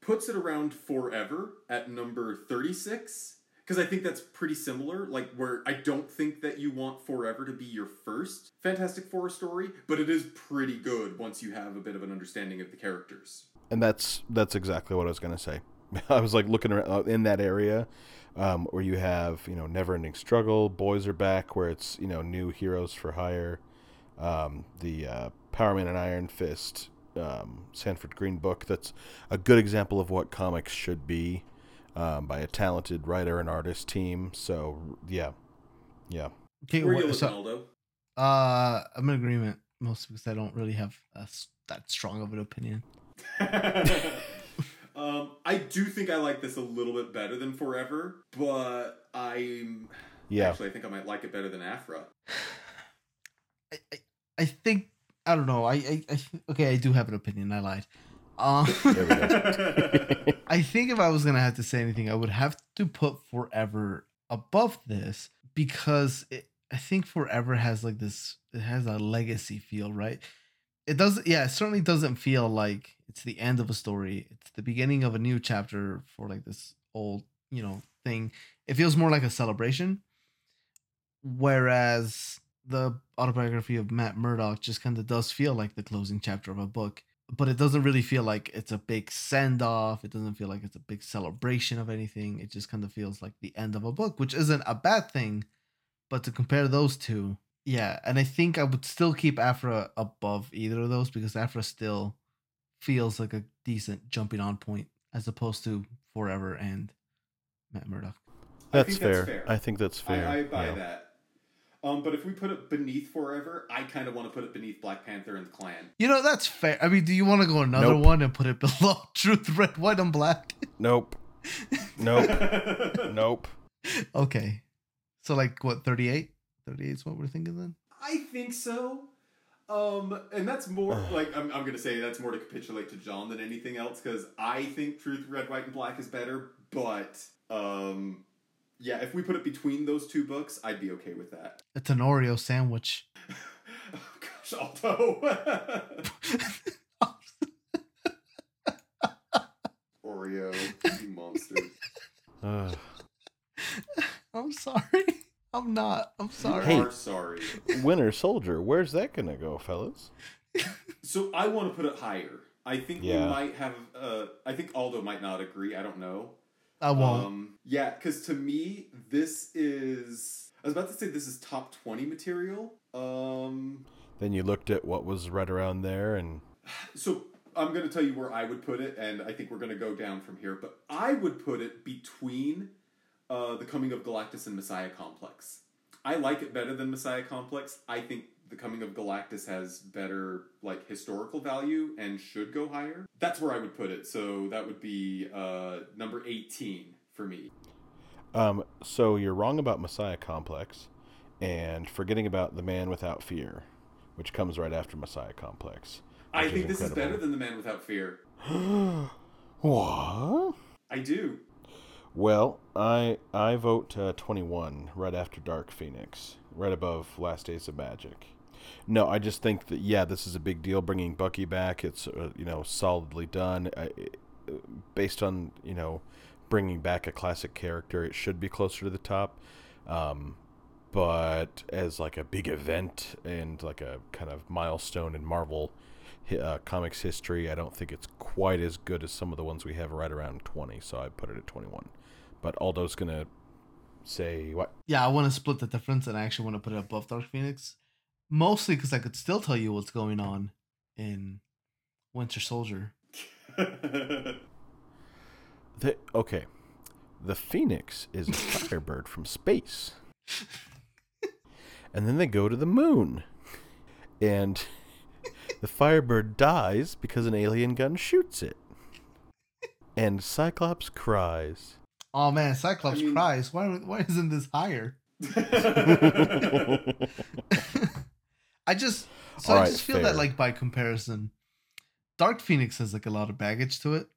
puts it around forever at number 36 because I think that's pretty similar. Like, where I don't think that you want Forever to be your first Fantastic Four story, but it is pretty good once you have a bit of an understanding of the characters. And that's that's exactly what I was gonna say. I was like looking around uh, in that area um, where you have you know never ending struggle, boys are back, where it's you know new heroes for hire, um, the uh, Power Man and Iron Fist, um, Sanford Greene book. That's a good example of what comics should be um, by a talented writer and artist team. So yeah, yeah. Okay, Where are you wha- looking, so, Aldo? uh, I'm in agreement mostly because I don't really have a s that strong of an opinion. um, I do think I like this a little bit better than Forever, but I'm Yeah, actually I think I might like it better than Afra. I, I, I think I don't know. I, I, I okay. I do have an opinion. I lied. Um, There we go. I think if I was gonna have to say anything, I would have to put Forever above this because it, I think Forever has like this. It has a legacy feel, right? It doesn't. Yeah, it certainly doesn't feel like it's the end of a story. It's the beginning of a new chapter for like this old, you know, thing. It feels more like a celebration. Whereas the autobiography of Matt Murdock just kind of does feel like the closing chapter of a book but it doesn't really feel like it's a big send off. It doesn't feel like it's a big celebration of anything. It just kind of feels like the end of a book, which isn't a bad thing. But to compare those two, yeah, and I think I would still keep Afra above either of those because Afra still feels like a decent jumping on point as opposed to Forever and Matt Murdock. That's think that's fair. fair. I think that's fair. I, I buy yeah. that. Um, but if we put it beneath Forever, I kind of want to put it beneath Black Panther and the Clan. You know, that's fair. I mean, do you want to go another Nope. one and put it below Truth, Red, White, and Black? Nope. Nope. nope. Okay. So, like, what, 38? 38 is what we're thinking then? I think so. Um, and that's more like I'm, I'm gonna say that's more to capitulate to John than anything else because I think Truth, Red, White, and Black is better. But um, yeah, if we put it between those two books, I'd be okay with that. It's an Oreo sandwich. oh gosh, Aldo. Oreo, you monster. Ugh. I'm sorry. I'm not. I'm sorry. Hey. You are sorry. Winter Soldier, where's that gonna go, fellas? So I want to put it higher. I think we might have. Uh, I think Aldo might not agree. I don't know. I won't. Um, yeah, because to me, this is. I was about to say this is top 20 material. Um, Then you looked at what was right around there, and so I'm going to tell you where I would put it, and I think we're going to go down from here. But I would put it between uh, the Coming of Galactus and Messiah Complex. I like it better than Messiah Complex. I think the Coming of Galactus has better like historical value and should go higher. That's where I would put it. So that would be uh, number 18 for me. um, so you're wrong about Messiah Complex, and forgetting about the Man Without Fear, which comes right after Messiah Complex. I think this is better than The Man Without Fear. what? I do. Well, I I vote uh, 21 right after Dark Phoenix, right above Last Days of Magic. No, I just think that yeah, this is a big deal bringing Bucky back. It's uh, you know solidly done. I, based on you know bringing back a classic character, it should be closer to the top. Um, but as like a big event and like a kind of milestone in Marvel uh, comics history, I don't think it's quite as good as some of the ones we have right around 20. So I put it at 21. But Aldo's gonna say what? Yeah, I want to split the difference, and I actually want to put it above Dark Phoenix, mostly because I could still tell you what's going on in Winter Soldier. The, okay, the Phoenix is a firebird from space, and then they go to the moon, and the firebird dies because an alien gun shoots it, and Cyclops cries. Oh man, Cyclops I mean- cries. Why? Why isn't this higher? I just so I just feel that like by comparison, Dark Phoenix has like a lot of baggage to it.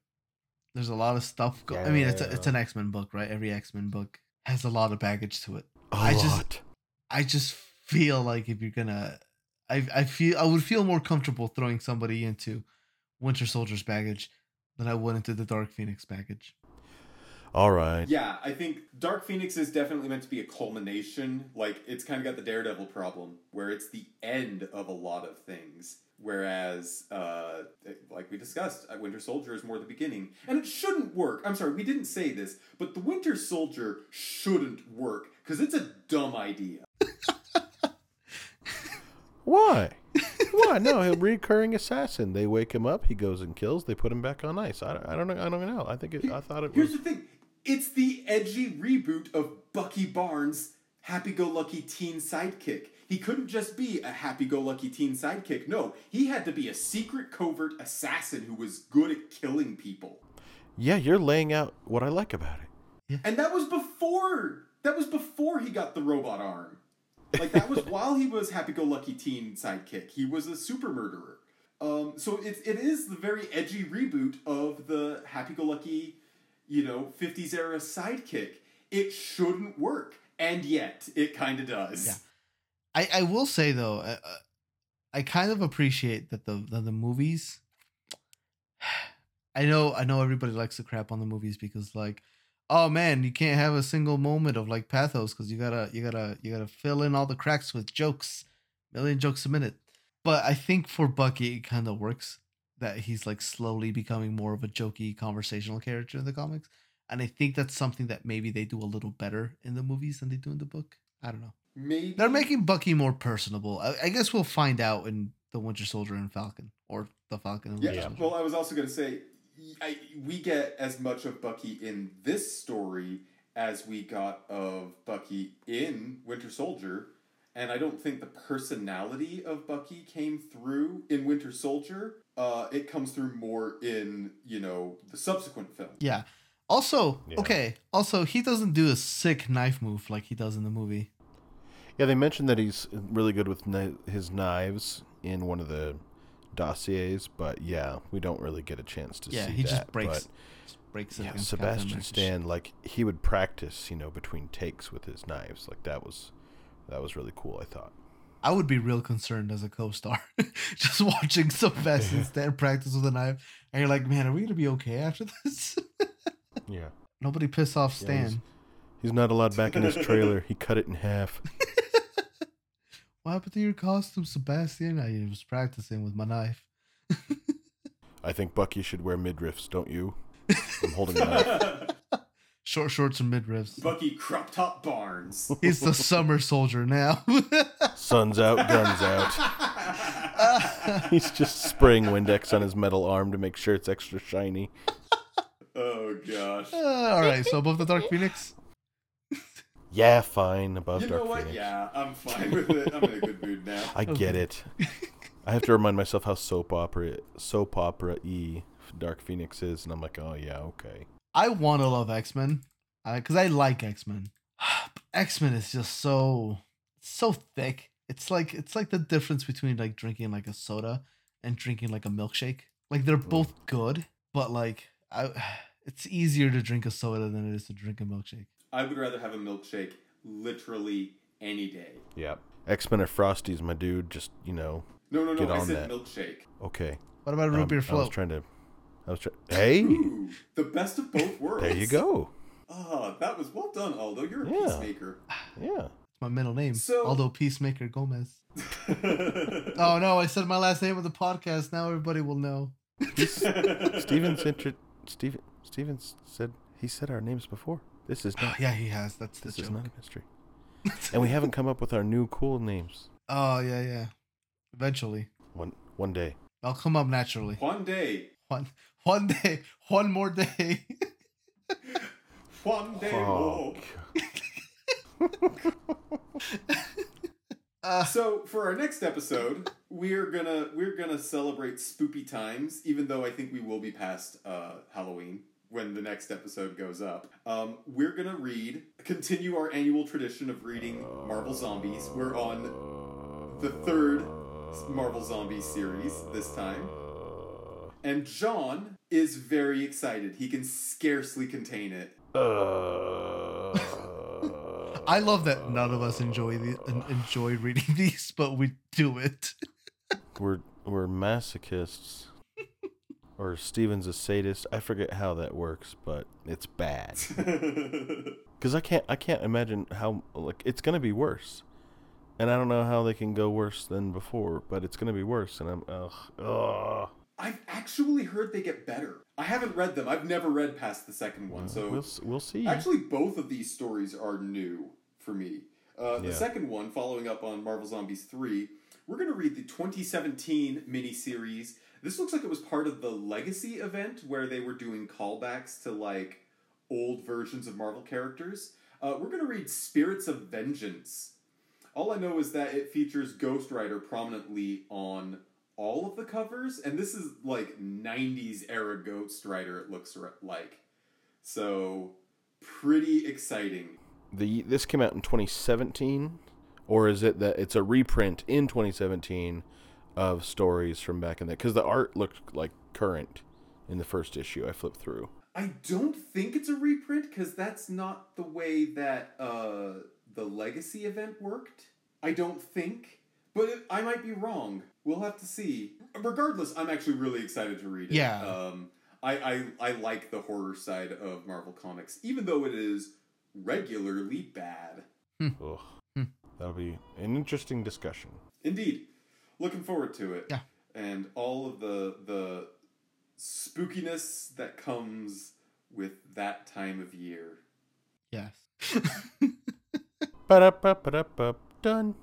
There's a lot of stuff. Go- I mean, it's a, it's an X Men book, right? Every X Men book has a lot of baggage to it. A I just- lot. I just feel like if you're gonna, I I feel I would feel more comfortable throwing somebody into Winter Soldier's baggage than I would into the Dark Phoenix baggage. All right. yeah, I think Dark Phoenix is definitely meant to be a culmination. Like, it's kind of got the Daredevil problem, where it's the end of a lot of things. Whereas, uh, like we discussed, uh, Winter Soldier is more the beginning. And it shouldn't work. I'm sorry, we didn't say this, but the Winter Soldier shouldn't work, because it's a dumb idea. Why? Why? No, he'll recurring assassin. They wake him up. He goes and kills. They put him back on ice. I don't, I don't know. I don't know. I think it, I thought it was Here's was. the thing it's the edgy reboot of Bucky Barnes' happy go lucky teen sidekick. He couldn't just be a happy go lucky teen sidekick. No, he had to be a secret covert assassin who was good at killing people. Yeah, you're laying out what I like about it. And that was before that was before he got the robot arm. Like that was while he was happy go lucky teen sidekick. He was a super murderer. Um, so it, it is the very edgy reboot of the happy go lucky, you know, 50s era sidekick. It shouldn't work. And yet it kind of does. Yeah. I, I will say though, uh, uh, I kind of appreciate that the that the movies. I know I know everybody likes to crap on the movies because like, oh man, you can't have a single moment of like pathos because you gotta you gotta you gotta fill in all the cracks with jokes, million jokes a minute. But I think for Bucky it kind of works that he's like slowly becoming more of a jokey conversational character in the comics, and I think that's something that maybe they do a little better in the movies than they do in the book. I don't know. Maybe They're making Bucky more personable. I, I guess we'll find out in the Winter Soldier and Falcon, or the Falcon and Yeah. Winter Soldier. Well, I was also going to say, I, we get as much of Bucky in this story as we got of Bucky in Winter Soldier, and I don't think the personality of Bucky came through in Winter Soldier. Uh, it comes through more in you know the subsequent film. yeah. Also, Yeah. okay. Also, he doesn't do a sick knife move like he does in the movie. Yeah, they mentioned that he's really good with kni- his knives in one of the dossiers, but yeah, we don't really get a chance to yeah, see he that. just breaks but just breaks it yeah, against Captain Sebastian America. Stan, like he would practice, you know, between takes with his knives. Like that was that was really cool. I thought. I would be real concerned as a co-star, just watching Sebastian Stan practice with a knife, and you're like, man, are we gonna be okay after this? Yeah. Nobody piss off Yeah, Stan. he's- He's not allowed back in his trailer. He cut it in half. what happened to your costume, Sebastian? I was practicing with my knife. I think Bucky should wear midriffs, don't you? I'm holding a knife. short shorts and midriffs. Bucky Crop Top Barnes. He's the summer soldier now. Sun's out, guns out. He's just spraying Windex on his metal arm to make sure it's extra shiny. oh gosh. Uh, all right, so above the Dark Phoenix. Yeah, fine. Above You Dark know what? Phoenix. Yeah, I'm fine with it. I'm in a good mood now. I get it. I have to remind myself how soap opera soap opera e Dark Phoenix is, and I'm like, oh yeah, okay. I want to love X Men, because I like X Men. X Men is just so so thick. It's like it's like the difference between like drinking like a soda and drinking like a milkshake. Like they're both good, but like I, it's easier to drink a soda than it is to drink a milkshake. I would rather have a milkshake literally any day. Yeah. X Men or Frosties, my dude. Just you know, No, no, no. Get I on said that. milkshake. okay. What about a root Um, beer I was trying to. I was trying. Hey, Ooh, the best of both worlds. there you go. Ah, that was well done, Aldo. You're a Yeah. peacemaker. Yeah. My middle name. So- Although Peacemaker Gomez. Oh no, I said my last name on the podcast. Now everybody will know. Stevens intro. Steven. Stevens said he said our names before. This is Oh, not. yeah, he has. That's the This joke. is not a mystery. And we haven't come up with our new cool names. Oh yeah, yeah. Eventually, One one day. I'll come up naturally. One day. One one day, one more day. One day Oh, more. uh, So for our next episode, we're gonna we're gonna celebrate spoopy times, even though I think we will be past uh, Halloween when the next episode goes up. Um, we're gonna read, continue our annual tradition of reading Marvel Zombies. We're on the third Marvel Zombies series this time, and John is very excited. He can scarcely contain it. Uh, I love that none of us enjoy the enjoy reading these, but we do it. we're we're masochists. or Steven's a sadist. I forget how that works, but it's bad. Because I can't I can't imagine how like it's gonna be worse. And I don't know how they can go worse than before, but it's gonna be worse. And I'm ugh, ugh. I've actually heard they get better. I haven't read them. I've never read past the second one, so we'll we'll see. Actually, both of these stories are new for me. Uh, the Yeah. second one, following up on Marvel Zombies 3, we're going to read the 2017 miniseries. This looks like it was part of the Legacy event where they were doing callbacks to like old versions of Marvel characters. Uh, we're going to read Spirits of Vengeance. All I know is that it features Ghost Rider prominently on all of the covers, and this is like 90s era Ghost Rider, it looks like. So, pretty exciting. the this came out in 2017 or is it that it's a reprint in 2017 of stories from back in that? because the art looked like current in the first issue i flipped through I don't think it's a reprint because that's not the way that uh, the Legacy event worked. I don't think, but it, I might be wrong. We'll have to see. Regardless, I'm actually really excited to read it. Yeah. Um, I, I I like the horror side of Marvel Comics, even though it is regularly bad. Ugh. Hmm. that'll be an interesting discussion Indeed, looking forward to it. Yeah. and all of the the spookiness that comes with that time of year. Yes. Ba-da-ba-ba-da-ba. done